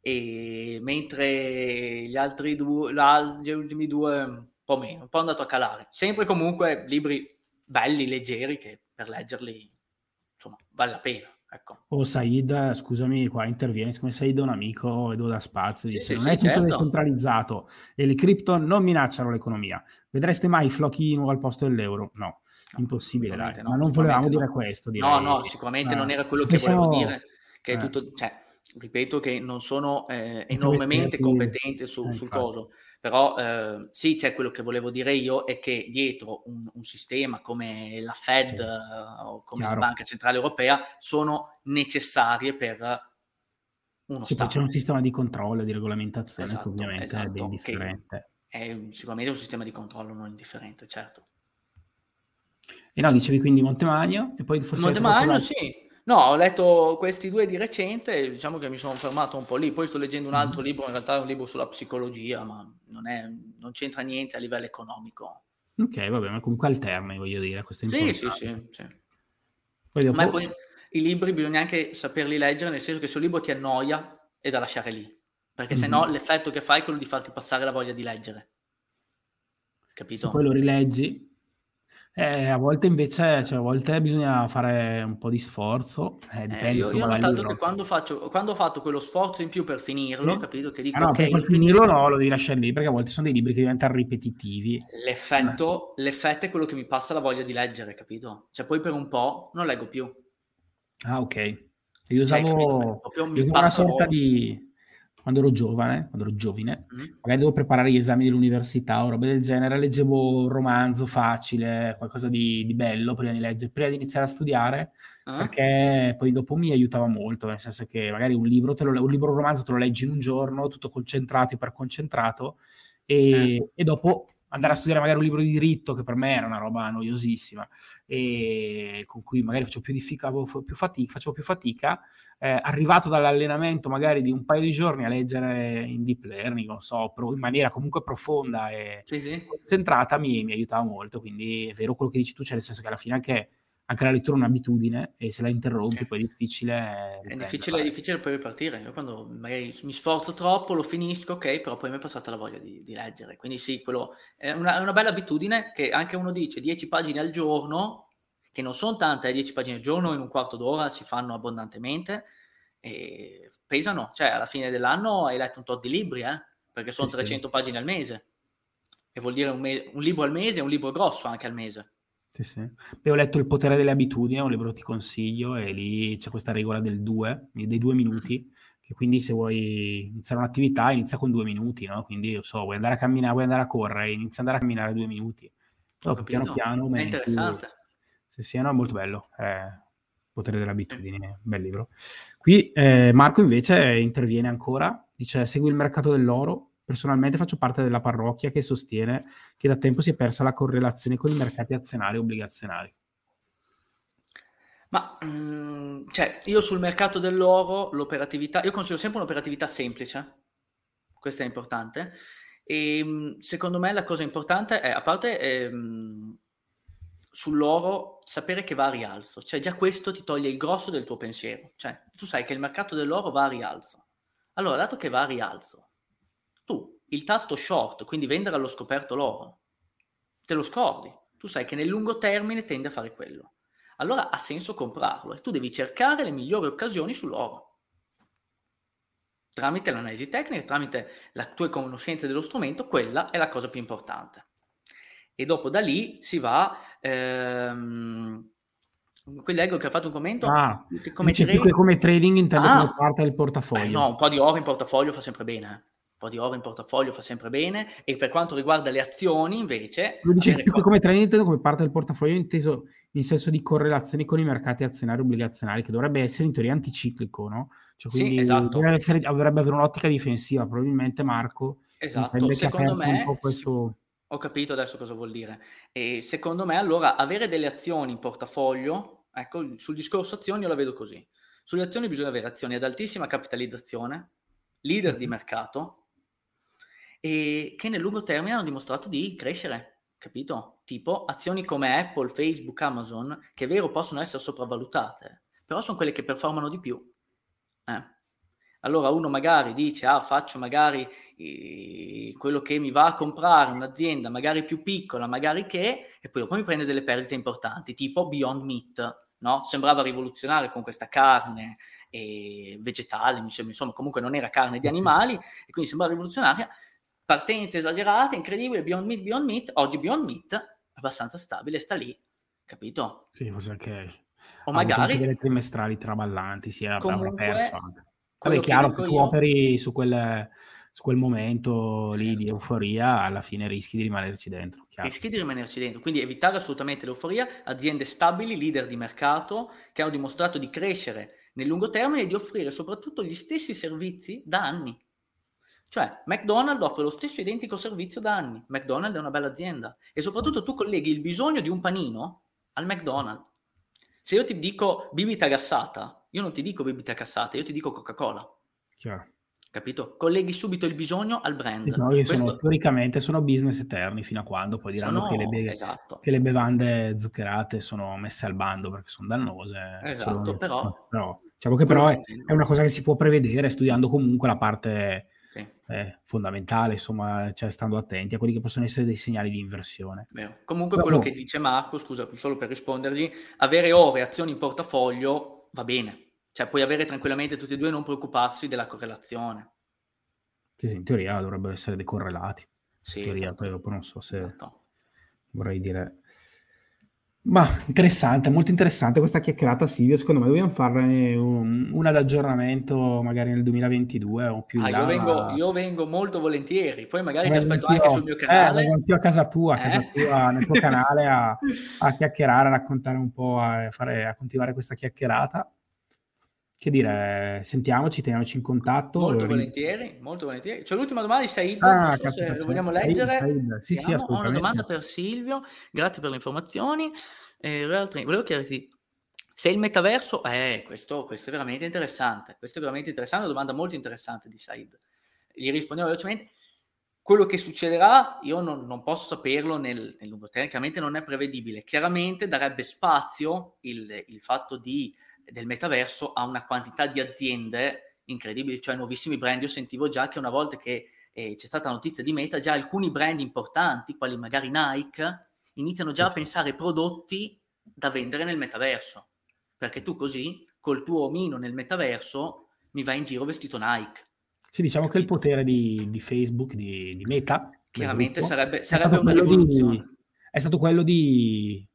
e mentre gli altri due, gli ultimi due, un po' meno, un po' andato a calare. Sempre comunque libri belli, leggeri, che per leggerli, insomma, vale la pena. Ecco. O Said, scusami, qua interviene, come Said è un amico, Edo da Spazio, dice, sì, non sì, è tutto certo. decentralizzato e le cripto non minacciano l'economia. Vedreste mai Flochino al posto dell'euro? No, impossibile, dai. No, ma non volevamo no. dire questo. Direi. No, no, sicuramente no. non era quello che volevo dire, che è eh. tutto, cioè, ripeto che non sono eh, enormemente competente su, eh, sul coso, però eh, sì, c'è quello che volevo dire io è che dietro un, un sistema come la Fed sì. uh, o come Chiaro. la Banca Centrale Europea sono necessarie per uno sì, Stato. C'è un sistema di controllo, di regolamentazione esatto, che ovviamente esatto, è ben differente. È sicuramente un sistema di controllo non indifferente, certo. E no, dicevi quindi Montemagno e poi forse... Montemagno, sì. No, ho letto questi due di recente e diciamo che mi sono fermato un po' lì. Poi sto leggendo un altro mm-hmm. libro, in realtà è un libro sulla psicologia, ma non, è, non c'entra niente a livello economico. Ok, vabbè, ma comunque alterna, voglio dire, questo è sì, sì, sì, sì. Poi dopo... Ma poi i libri bisogna anche saperli leggere, nel senso che se un libro ti annoia è da lasciare lì, perché mm-hmm. se no l'effetto che fai è quello di farti passare la voglia di leggere. Capito? Se poi lo rileggi, eh, a volte invece, cioè, a volte bisogna fare un po' di sforzo. Eh, eh, io, io ho notato che quando, faccio, quando ho fatto quello sforzo in più per finirlo, sì. capito? Che dico, ah, no, ok, per finirlo no, lo devi lasciare lì perché a volte sono dei libri che diventano ripetitivi. L'effetto, l'effetto è quello che mi passa la voglia di leggere, capito? Cioè, poi per un po' non leggo più. Ah, ok. Io cioè, usavo, cioè, io usavo una sorta di quando ero giovane, quando ero giovine, mm-hmm. magari dovevo preparare gli esami dell'università o roba del genere, leggevo un romanzo facile, qualcosa di, di bello prima di leggere, prima di iniziare a studiare, uh-huh. perché poi dopo mi aiutava molto, nel senso che magari un libro, te lo, un libro un romanzo te lo leggi in un giorno, tutto concentrato, iperconcentrato, e, eh. e dopo andare a studiare magari un libro di diritto che per me era una roba noiosissima e con cui magari facevo più, diffica, più fatica, facevo più fatica eh, arrivato dall'allenamento magari di un paio di giorni a leggere in deep learning, non so, in maniera comunque profonda e sì, sì. concentrata mi, mi aiutava molto, quindi è vero quello che dici tu, cioè nel senso che alla fine anche anche la lettura è un'abitudine e se la interrompi poi è difficile. È difficile, è difficile poi ripartire. Io quando magari mi sforzo troppo lo finisco, ok, però poi mi è passata la voglia di, di leggere. Quindi sì, quello è una, è una, bella abitudine che anche uno dice 10 pagine al giorno, che non sono tante, 10 eh, pagine al giorno in un quarto d'ora si fanno abbondantemente e pesano. Cioè alla fine dell'anno hai letto un tot di libri, eh? perché sono sì, 300 sì. pagine al mese. E vuol dire un, me- un libro al mese e un libro grosso anche al mese. Sì, sì. Beh, ho letto Il potere delle abitudini, un libro che ti consiglio, e lì c'è questa regola del due, dei due minuti, che quindi se vuoi iniziare un'attività inizia con due minuti, no? Quindi, io so, vuoi andare a camminare, vuoi andare a correre, inizia ad andare a camminare due minuti. Dopo, piano piano... È interessante. Sì, sì, no, è molto bello. Eh, potere delle abitudini, bel libro. Qui eh, Marco invece interviene ancora, dice, segui il mercato dell'oro, Personalmente faccio parte della parrocchia che sostiene che da tempo si è persa la correlazione con i mercati azionari e obbligazionari. Ma mh, mm, cioè, io sul mercato dell'oro, l'operatività, io consiglio sempre un'operatività semplice, questo è importante. E mm, secondo me la cosa importante è, a parte ehm, sull'oro, sapere che va a rialzo, cioè già questo ti toglie il grosso del tuo pensiero, cioè tu sai che il mercato dell'oro va a rialzo. Allora, dato che va a rialzo, tu il tasto short, quindi vendere allo scoperto l'oro, te lo scordi. Tu sai che nel lungo termine tende a fare quello. Allora ha senso comprarlo e tu devi cercare le migliori occasioni sull'oro. Tramite l'analisi tecnica, tramite la tua conoscenza dello strumento, quella è la cosa più importante. E dopo da lì si va... Ehm, qui leggo che ha fatto un commento ah, come, trading... come trading intende ah, come parte del portafoglio beh, no un po' di oro in portafoglio fa sempre bene eh po' di oro in portafoglio fa sempre bene e per quanto riguarda le azioni invece lo dice più co- come trading come parte del portafoglio inteso in senso di correlazioni con i mercati azionari e obbligazionari che dovrebbe essere in teoria anticiclico no? Cioè, quindi sì, esatto. essere, dovrebbe avere un'ottica difensiva probabilmente Marco esatto secondo me questo... Ho capito adesso cosa vuol dire. E secondo me, allora, avere delle azioni in portafoglio, ecco, sul discorso azioni io la vedo così. Sulle azioni bisogna avere azioni ad altissima capitalizzazione, leader di mercato, e che nel lungo termine hanno dimostrato di crescere, capito? Tipo azioni come Apple, Facebook, Amazon, che è vero possono essere sopravvalutate, però sono quelle che performano di più. Eh. Allora uno magari dice, ah, faccio magari eh, quello che mi va a comprare un'azienda magari più piccola, magari che, e poi dopo mi prende delle perdite importanti, tipo Beyond Meat, no? Sembrava rivoluzionario con questa carne eh, vegetale, insomma, comunque non era carne di animali, e quindi sembrava rivoluzionaria. Partenza esagerata, incredibile, Beyond Meat, Beyond Meat, oggi Beyond Meat è abbastanza stabile, sta lì, capito? Sì, forse anche... O magari... delle trimestrali traballanti, si è comunque, perso anche. Vabbè, è chiaro che tu io... operi su quel, su quel momento lì certo. di euforia, alla fine rischi di rimanerci dentro. Chiaro. Rischi di rimanerci dentro, quindi evitare assolutamente l'euforia, aziende stabili, leader di mercato, che hanno dimostrato di crescere nel lungo termine e di offrire soprattutto gli stessi servizi da anni. Cioè, McDonald's offre lo stesso identico servizio da anni. McDonald's è una bella azienda. E soprattutto tu colleghi il bisogno di un panino al McDonald's. Se io ti dico bibita gassata, io non ti dico bibita gassata, io ti dico Coca-Cola. Chiaro. Capito? Colleghi subito il bisogno al brand. No, Questo... sono, teoricamente sono business eterni fino a quando poi diranno sono... che, le be- esatto. che, le bevande zuccherate sono messe al bando perché sono dannose. Esatto, sono... però... però... Diciamo che però è, è, una cosa che si può prevedere studiando comunque la parte sì. eh, fondamentale, insomma, cioè stando attenti a quelli che possono essere dei segnali di inversione. Vero. Comunque Però, quello che dice Marco, scusa, solo per rispondergli, avere ore azioni in portafoglio va bene, cioè puoi avere tranquillamente tutti e due e non preoccuparsi della correlazione. Sì, sì, in teoria dovrebbero essere decorrelati. Sì, in teoria, esatto. poi dopo non so se esatto. vorrei dire ma interessante, molto interessante questa chiacchierata Silvio, secondo me dobbiamo farne un, una d'aggiornamento magari nel 2022 o più ah, io, vengo, io, vengo, molto volentieri, poi magari ti aspetto anche sul mio canale. Eh, anch'io a casa tua, a casa eh? tua nel tuo [LAUGHS] canale a, a, chiacchierare, a raccontare un po', a, fare, a continuare questa chiacchierata. Che dire, sentiamoci, teniamoci in contatto. Molto volentieri, molto volentieri. C'è l'ultima domanda di Said, ah, so se lo vogliamo leggere. Said, Sì, sì, Ho una domanda per Silvio, grazie per le informazioni. Eh, volevo chiederti, se il metaverso... Eh, questo, questo, è veramente interessante, questo è veramente interessante, una domanda molto interessante di Said. Gli rispondiamo velocemente. Quello che succederà, io non, non posso saperlo nel, nel lungo termine, chiaramente non è prevedibile. Chiaramente darebbe spazio il, il fatto di del metaverso a una quantità di aziende incredibili, cioè nuovissimi brand. Io sentivo già che una volta che eh, c'è stata notizia di Meta, già alcuni brand importanti, quali magari Nike, iniziano già a pensare prodotti da vendere nel metaverso. Perché tu così, col tuo omino nel metaverso, mi vai in giro vestito Nike. Sì, diciamo che il potere di, di Facebook, di, di Meta, chiaramente sarebbe, sarebbe una rivoluzione. Di, è stato quello di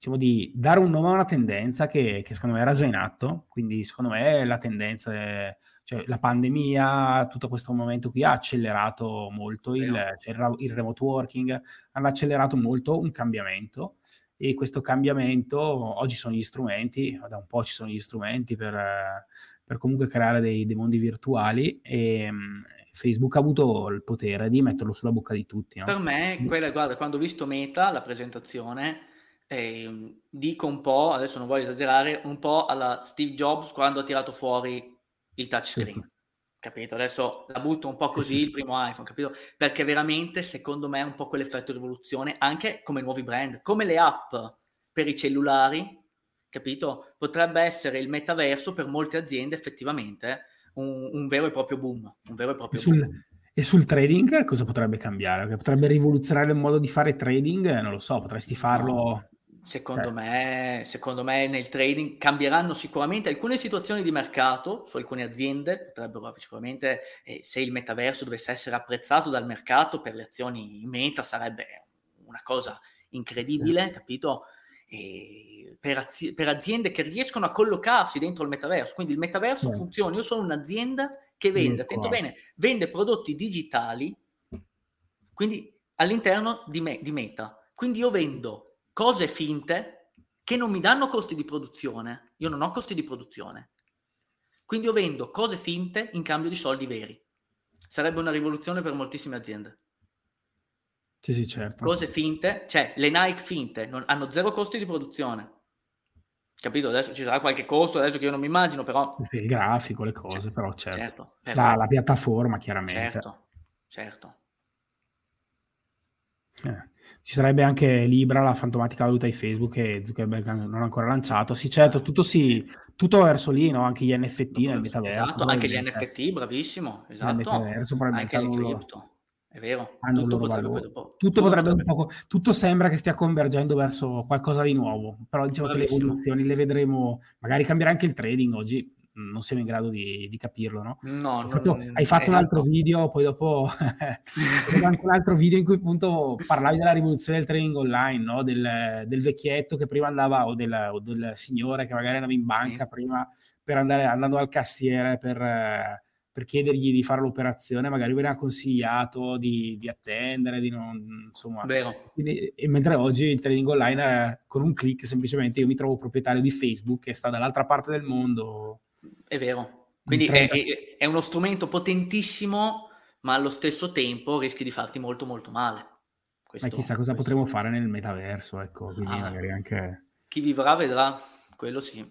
diciamo, di dare un nome a una tendenza che, che, secondo me era già in atto, quindi secondo me la tendenza, è, cioè la pandemia, tutto questo momento qui ha accelerato molto il, cioè il, il, remote working, hanno accelerato molto un cambiamento e questo cambiamento, oggi sono gli strumenti, da un po' ci sono gli strumenti per, per comunque creare dei, dei, mondi virtuali e Facebook ha avuto il potere di metterlo sulla bocca di tutti. No? Per me, quella, guarda, quando ho visto Meta, la presentazione, eh, dico un po', adesso non voglio esagerare, un po' alla Steve Jobs quando ha tirato fuori il touchscreen. Capito? Adesso la butto un po' così sì, sì. il primo iPhone, capito? Perché veramente, secondo me, è un po' quell'effetto rivoluzione, anche come nuovi brand, come le app per i cellulari, capito? Potrebbe essere il metaverso per molte aziende effettivamente un, un vero e proprio boom. Un vero e proprio sul, boom. E sul trading cosa potrebbe cambiare? Potrebbe rivoluzionare il modo di fare trading? Non lo so, potresti farlo... Secondo, eh. me, secondo me nel trading cambieranno sicuramente alcune situazioni di mercato su alcune aziende, potrebbero sicuramente, eh, se il metaverso dovesse essere apprezzato dal mercato per le azioni in meta sarebbe una cosa incredibile, eh. capito? Per, azi- per, aziende che riescono a collocarsi dentro il metaverso, quindi il metaverso funziona, io sono un'azienda che vende, attento bene, vende prodotti digitali, quindi all'interno di, me- di meta, quindi io vendo cose finte che non mi danno costi di produzione. Io non ho costi di produzione. Quindi io vendo cose finte in cambio di soldi veri. Sarebbe una rivoluzione per moltissime aziende. Sì, sì, certo. Cose finte, cioè le Nike finte non, hanno zero costi di produzione. Capito? Adesso ci sarà qualche costo, adesso che io non mi immagino, però... Il grafico, le cose, certo, però certo. certo però... La, la, piattaforma, chiaramente. Certo, certo. Eh. Ci sarebbe anche Libra, la fantomatica valuta di Facebook che Zuckerberg non ha ancora lanciato. Sì, certo, tutto, si, tutto verso lì, no? anche gli NFT nel metaverso. Esatto, anche gli NFT, bravissimo, esatto. Anche le cripto. È vero, tutto potrebbe, tutto, tutto potrebbe, un poco, tutto sembra che stia convergendo verso qualcosa di nuovo, però diciamo Bravissimo. che le evoluzioni le vedremo, magari cambierà anche il trading oggi, non siamo in grado di, di capirlo, no? No, non, hai fatto esatto. un altro video, poi dopo [LAUGHS] anche un altro video in cui appunto parlavi della rivoluzione del trading online, no? Del, del vecchietto che prima andava, o del, o del, signore che magari andava in banca sì. prima per andare andando al cassiere per per chiedergli di fare l'operazione, magari veniva consigliato di, di, attendere, di non, insomma. Quindi, e mentre oggi il trading online con un click semplicemente io mi trovo proprietario di Facebook che sta dall'altra parte del mondo. È vero. Quindi è, è, è, uno strumento potentissimo, ma allo stesso tempo rischi di farti molto molto male. Questo, ma chissà cosa potremo fare nel metaverso, ecco, quindi ah, magari anche... Chi vivrà vedrà, quello sì.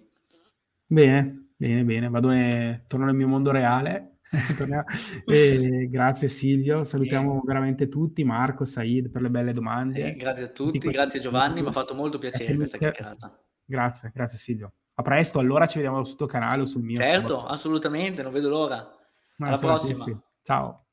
Bene, bene, bene, vado ne... torno nel mio mondo reale [LAUGHS] [LAUGHS] e grazie Silvio, salutiamo veramente tutti, Marco, Said per le belle domande. Eh, grazie a tutti, tutti grazie Giovanni, mi ha fatto molto piacere questa chiacchierata. Grazie, grazie Silvio. A presto, allora ci vediamo sul tuo canale o sul mio. Certo, assolutamente, non vedo l'ora. Alla prossima. Ciao.